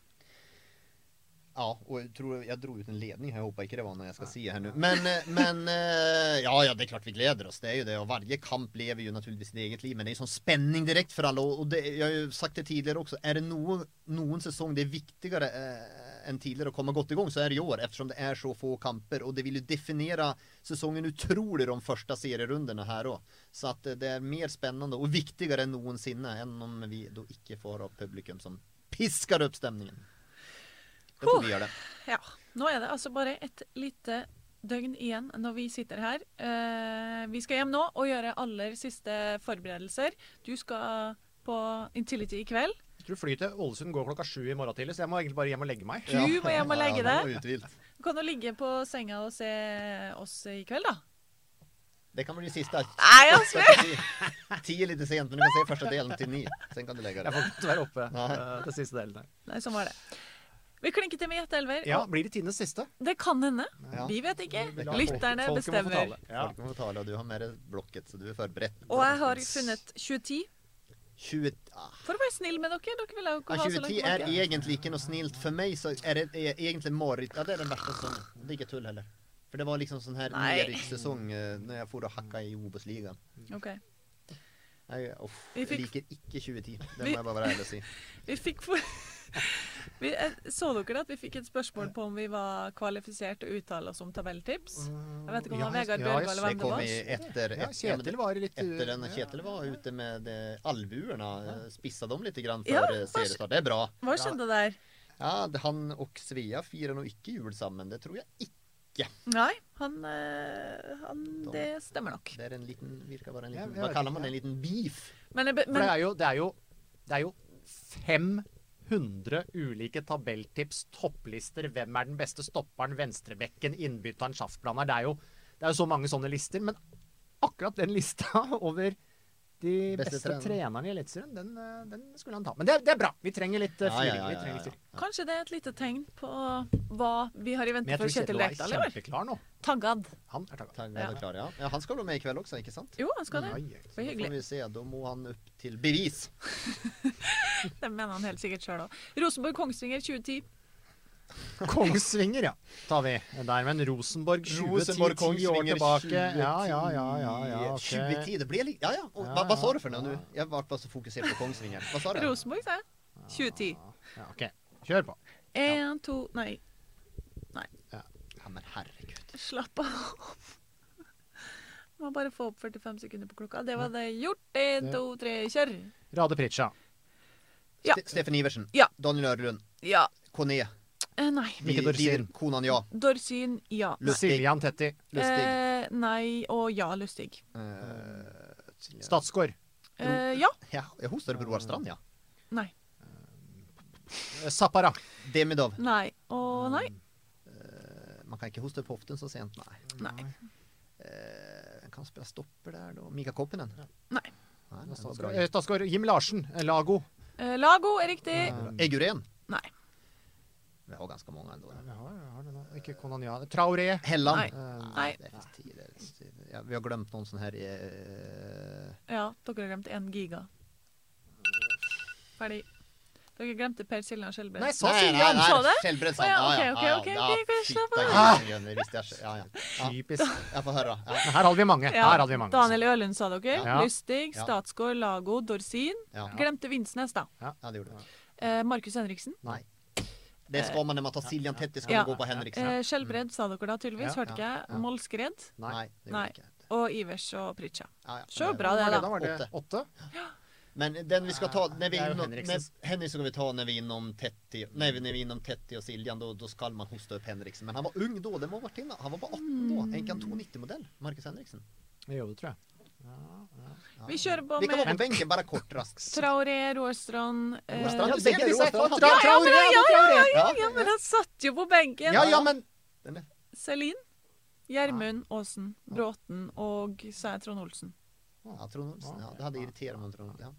Ja, og jeg tror jeg dro ut en ledning her. Jeg håper ikke det var noe jeg skal si her nå. Men, eh, men eh, ja, ja, det er klart vi gleder oss. Det er jo det. Og hver kamp lever jo naturligvis sitt eget liv. Men det er jo sånn spenning direkte for alle. Og det, jeg har jo sagt det tidligere også. Er det noen, noen sesong det er viktigere eh, tidligere å komme godt i gang, så er det i år. Eftersom det er så få kamper. Og det vil jo definere sesongen utrolig de første serierundene her òg. Så at eh, det er mer spennende og viktigere enn noensinne enn om vi da ikke får ha publikum som pisker opp stemningen. Da får vi gjøre det.
Ja. Nå er det altså bare et lite døgn igjen når vi sitter her. Eh, vi skal hjem nå og gjøre aller siste forberedelser. Du skal på Intility i kveld.
Jeg tror flyet til Ålesund går klokka sju i morgen tidlig, så jeg må egentlig bare hjem og legge meg.
Du må hjem og legge
Ja,
deg.
uthvilt.
Du kan jo ligge på senga og se oss i kveld, da.
Det kan bli siste.
Nei, altså.
Ti- er litt sent, men du kan se første delen til ni. Sen kan du legge
Jeg får ikke være oppe uh, til siste delen.
Nei, sånn var det. Vi klinker til med gjetteelver.
Ja, blir det tidenes siste?
Det kan hende.
Ja.
Vi vet ikke. Lytterne
folk- må få
bestemmer.
tale. Ja.
Folk må tale, og du har mer blokket, så du er forberedt.
Og jeg har funnet 2010.
20, ah,
For å være snill med dere. Dere vil jo ikke
ja,
ha så
2010 er egentlig ikke noe snilt. For meg så er det er egentlig mareritt. Ja, det er den verste sesongen. Det er ikke tull heller. For det var liksom sånn her nedrykkssesong eh, når jeg for og hakka i Obos-ligaen.
Ok.
Jeg, uff,
fikk...
jeg liker ikke 2010. Det må jeg bare være ærlig og si.
Vi fikk for... Vi, eh, så dere at vi fikk et spørsmål på om vi var kvalifisert til å uttale oss om tabelltips? Jeg vet ikke om det
Ja,
Vegard
ja,
Bjørgo eller hvem det var.
etter, et- ja,
Kjetil var litt
Etter den. Kjetil var ute med albuene. albuerna, spissa dem litt grann for
Ja,
eh, seriestart. Det er bra.
Hva skjedde der?
Ja, han og Svea firer nå ikke jul sammen. Det tror jeg ikke.
Nei, han, eh, han Det stemmer nok.
Det er en liten, virker bare en liten Hva kaller man det? En liten beef?
Men, men,
For det er jo, det er jo, det er jo 500 ulike tabelltips, topplister, hvem er den beste stopperen, venstrebekken, innbytteren, sjaftplaner. Det det er jo så mange sånne lister. Men akkurat den lista over de
Beste
beste,
trener.
trenerne i Eliteserien, den, eh, den skulle han ta. Men det, det er bra. Vi trenger litt eh,
Ja, ja,
fyring.
ja,
Vi
ja, ja,
kanskje det er et lite tegn på hva vi har i vente for Kjetil Rekdal i år.
kjempeklar nå.
Taggad.
Han er taggad.
Ja.
Klar, ja. ja, Han skal jo med i kveld også, ikke sant?
Jo, han skal det.
Oi.
Det
Så får
hyggelig.
vi se. Da må han opp til bevis.
Det mener han helt sikkert sjøl òg. Rosenborg-Kongsvinger 2010.
Kongsvinger, ja. Tar vi der. Men Rosenborg 2010 ti år tilbake. Ja, ja, ja. ja, ja okay.
2010, det blir litt Ja, ja. Og,
Ja,
hva, hva sa du for noe nå? Jeg var bare så fokusert på Kongsvinger. Hva sa du?
Rosenborg, sa jeg. 2010.
Ja, ok. Kjør på.
Én, to Nei,
Ja, men herregud.
slapp av. Må bare få opp 45 sekunder på klokka. Det var det gjort. Én, to, tre, kjør.
Rade Pritcha.
Ja.
Ste Steffen Iversen.
Ja.
Daniel Ørlund.
Ja.
Kone.
Eh, nei.
Mikke Dorsin.
Konan, ja.
Dorsin, ja.
Lustig.
Siljan Tetti.
Lustig.
Eh, nei og ja, Lustig.
Eh,
Statsgård.
Eh, ja.
ja, hun står på Roar Strand, ja.
Nei.
Zappara.
Demidov.
Nei. Og nei.
Eh, Man kan ikke hoste på hoften så sent, nei.
Nei.
Eh, kan spille stopper der, da. Mika Koppinen?
Nei.
Nei, det var
Statsgård
bra.
eh, Statsgård Jim Larsen. eh, Lago.
Eh, Lago er riktig.
Eguren?
Nei.
Vi har ganske mange ennå.
Ja, vi har det nå. Ikke Konania. Traoré.
Helland?
Nei.
Uh,
Nei.
Det er tid, det er tid. Ja, vi har glemt noen sånne her uh...
Ja, dere har glemt én giga. Ferdig. Dere glemte Per Siljan Skjelbred.
Nei, sa Siljan!
Sa
Så det?
Skjelbred sa
det. ja, ok, ok, ok,
ja,
slapp av.
det det ja.
Typisk.
Jeg får høre. Ja.
Her hadde vi mange.
Ja,
Her hadde vi mange.
Daniel Ølund sa dere.
Ja.
Lystig, Statsgård, Lago, Dorsin.
Ja.
Glemte Vinsnes, da.
ja, det gjorde du.
Eh, Markus Henriksen.
Nei. Det skal man når man tar Siljan Tetti, skal
Ja.
man gå på Henriksen.
Eh, Skjelbred sa dere da tydeligvis. Hørte ikke jeg.
ja.
Målskred.
Nei, det
Nei.
gjorde ikke.
Og Ivers og Pritja.
Ja, ja.
Så bra, det,
var det
da.
da? Var det åtte?
Men den vi ska ta, när vi
innom, är ju Henriksen.
när, vi ta när vi är inom Tetti, nej när vi inom Tetti och Siljan då, då ska man hosta upp Henriksen. Men han var ung då, det må ha varit innan. Han var bara 18 då. En kan 290 modell, Marcus Henriksen.
Jo, det tror jeg.
Vi kjører på
Vi kan
med
på bänken bara kort raskt.
Traoré, Råstrand eh,
Råstrand,
Ja,
du ser det,
disse.
Råstrand.
Tra-
Ja,
Traoré,
ja,
Traoré.
ja, ja, men han satt jo på benken!
Ja, ja, men
Celine, Gjermund Aasen, Bråten og så er Trond Olsen.
Ja, Trond Olsen. Ja, det hadde irritert meg om Trond ja.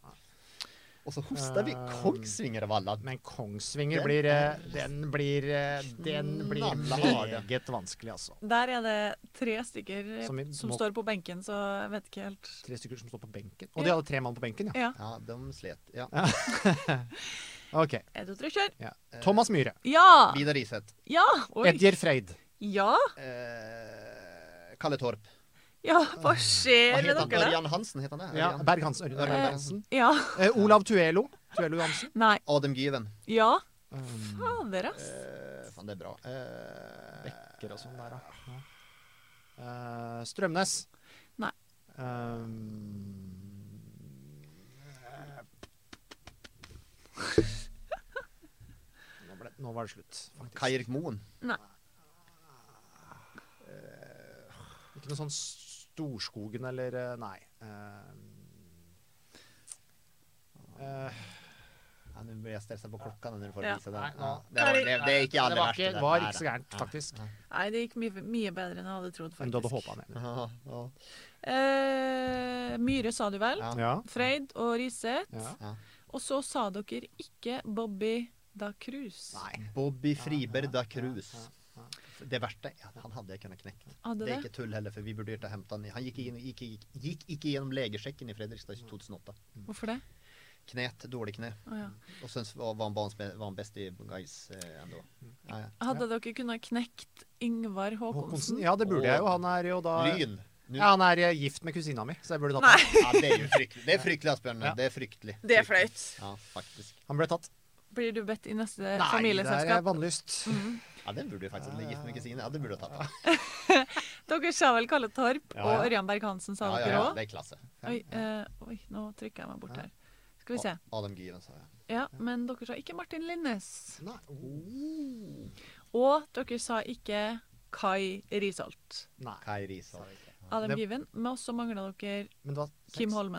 Och så hostar vi Kongsvinger av alla.
Men Kongsvinger
Den
blir eh, Den blir eh, Den blir meget vanskelig, altså.
Der er det tre stykker
Som
som,
må-
står på benken, så jeg vet ikke helt
Tre stykker som står på benken. Og de hadde tre mann på benken, ja.
Ja.
Ja, de slet. Ja.
OK.
Et, to, tre, kjør!
Ja. Thomas Myhre.
Ja!
Vidar Iseth.
Ja!
Edjer Freid.
Ja!
Eh, Kalle Torp.
Ja, hva skjer med dere, da?
Örjan Hansen heter han det?
Ja. Berg-Hansen. Ørjan
Ørjan
Berg-Hansen.
Ja.
Eh, Olav Tuelo. Tuelo Johansen.
Nei.
Adam Given.
Ja.
Um,
Fader, ass.
Eh, faen, det er bra. Eh,
Bekker og sånn der, da. Ja. Eh, Strømnes.
Nei.
Um, nå, ble, nå var det slutt, faktisk.
Kai Erik Moen.
Nei.
Ikke noe sånn Storskogen eller eh, Nei. Uh, eh,
Ja, nu börjar jag stressa på klokka. når du får
Ja.
Ja,
ja.
det, var, det, det gick i
det var ikke, var ikke så gærent, faktisk.
Nei, det gikk mye, mye bedre enn jeg hadde trodd,
Enn du hadde
håpet
håpa,
Ja, ja.
Eh, Myhre sa du vel?
Ja.
Ja.
Freid og Riseth.
ja.
Og så sa dere ikke Bobby da Cruz.
Nei. Bobby Friberg da Cruz. Det verste är att han hadde kunnat knäcka.
Hadde
Det er
det?
inte tull heller for vi vurderte å hente han. Han gikk, in, gikk, gikk, gikk ikke gjennom legesjekken i Fredrikstad 2008.
Hvorfor det?
Knet, dårlig kne.
Oh, ja.
Og så var var han, best han bäst i guys eh, ennå. Ja, ja.
Hadde dere kunnet knekt Ingvar
Håkonsen.
Håkonsen?
Ja, det burde jeg jo. Han er jo da
Lyn.
Ja, han er eh, gift med kusina mi, så jeg burde tatt ham.
ja, det er fryktelig fryktligt. Det er fryktelig, Asbjørn.
Ja.
Det är fryktligt.
det er flaut.
Ja, faktisk.
Han ble tatt.
Blir du bedt i neste
Nei, det er
familieselskap?
vannlyst.
Ja, den burde vi faktisk bli gift med kusinen. Ja, det burde du tatt på.
Dere sa vel Kalle Torp,
Ja,
og
ja.
Ørjan Berg-Hansen sa
Ja, ja,
dere
ja, det er klasse.
Oi, eh, oi, nå trykker jeg meg bort her. Skal vi se.
Adam Given sa jeg.
Ja, men dere sa ikke Martin Linnes.
Nei.
Og dere sa ikke Kai Risholt.
Nei.
Kai Risholt.
Adam Given. Men også mangla dere
Kim var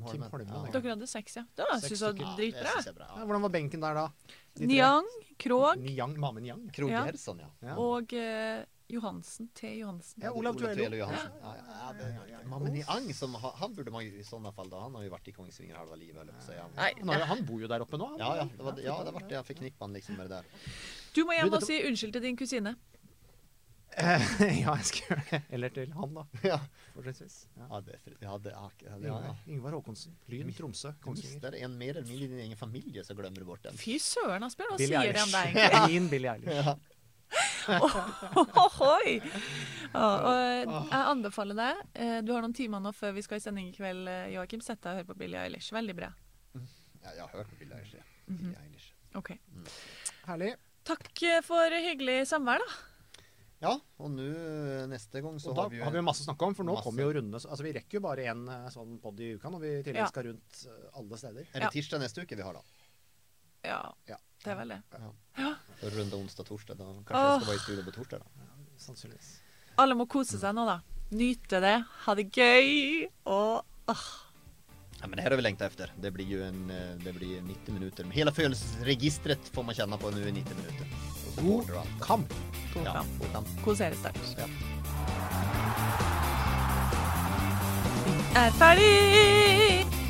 Kim. Holmen.
Kim Holmen.
Ja.
Dere hadde seks, ja. Det syns jeg var dritbra.
synes bra.
Ja,
Ja.
hvordan var benken der da? De?
Niang, Krog
Niang, Mame Niang.
Krog
Ja.
Gerson, ja.
Ja.
og eh, Johansen. T. Johansen.
Ja, Olav Tuello.
Johansen. Ja, ja, det, man, men Ang som, han burde man i sånne fall da. han har jo vært i Kongsvinger halva livet på.
Nei,
Han, han bor jo der oppe nå. han.
Ja, ja, det var, ja, det var det jeg forknippa han liksom med det der.
Du må hjem og si unnskyld til din kusine.
Eh, ja, jeg skal gjøre det. Eller til han, da.
Ja,
Fortrinnsvis. Ja.
ja, det, ja, det, ja, ja, ja.
Ingvar, Håkonsen. Lyn, Tromsø, Kongsvinger.
Det er en mer eller mindre i din egen familie som glemmer du bort den.
Fy søren, Asbjørn. Hva
Billie
sier de om deg egentlig?
Min Billie Eilish.
Ja.
Ohoi! Og jeg anbefaler deg eh, Du har noen timer nå før vi skal i sending i kveld, eh, Joakim. Sett deg og hør på Billie Eilish. Veldig bra.
Ja, jeg har hørt på Billie Eilish. ja. Billie Eilish.
Ok.
Herlig.
Takk eh, for hyggelig samvær, da.
Ja, og nå eh, neste gang så
og da
har vi jo
har vi masse å snakke om, for nå kommer jo rundene Altså vi rekker jo bare én eh, sånn pod i uka når vi i tillegg skal rundt eh, alle steder.
Er det tirsdag neste uke vi har, da?
Ja,
Ja.
det er vel det.
Ja. Runde onsdag-torsdag. Da kanskje vi skal være i studio på torsdag, da.
Sannsynligvis.
Alle må kose seg nå, da. Nyte det, ha det gøy og åh.
Ja, men det här har vi längtat etter Det blir jo en, det blir 90 minutter Hela födelseregistret får man kjenne på nu i 90 minutter God
kamp.
God kamp.
Ja, kamp.
Kosere
sterkt.
Er ferdig!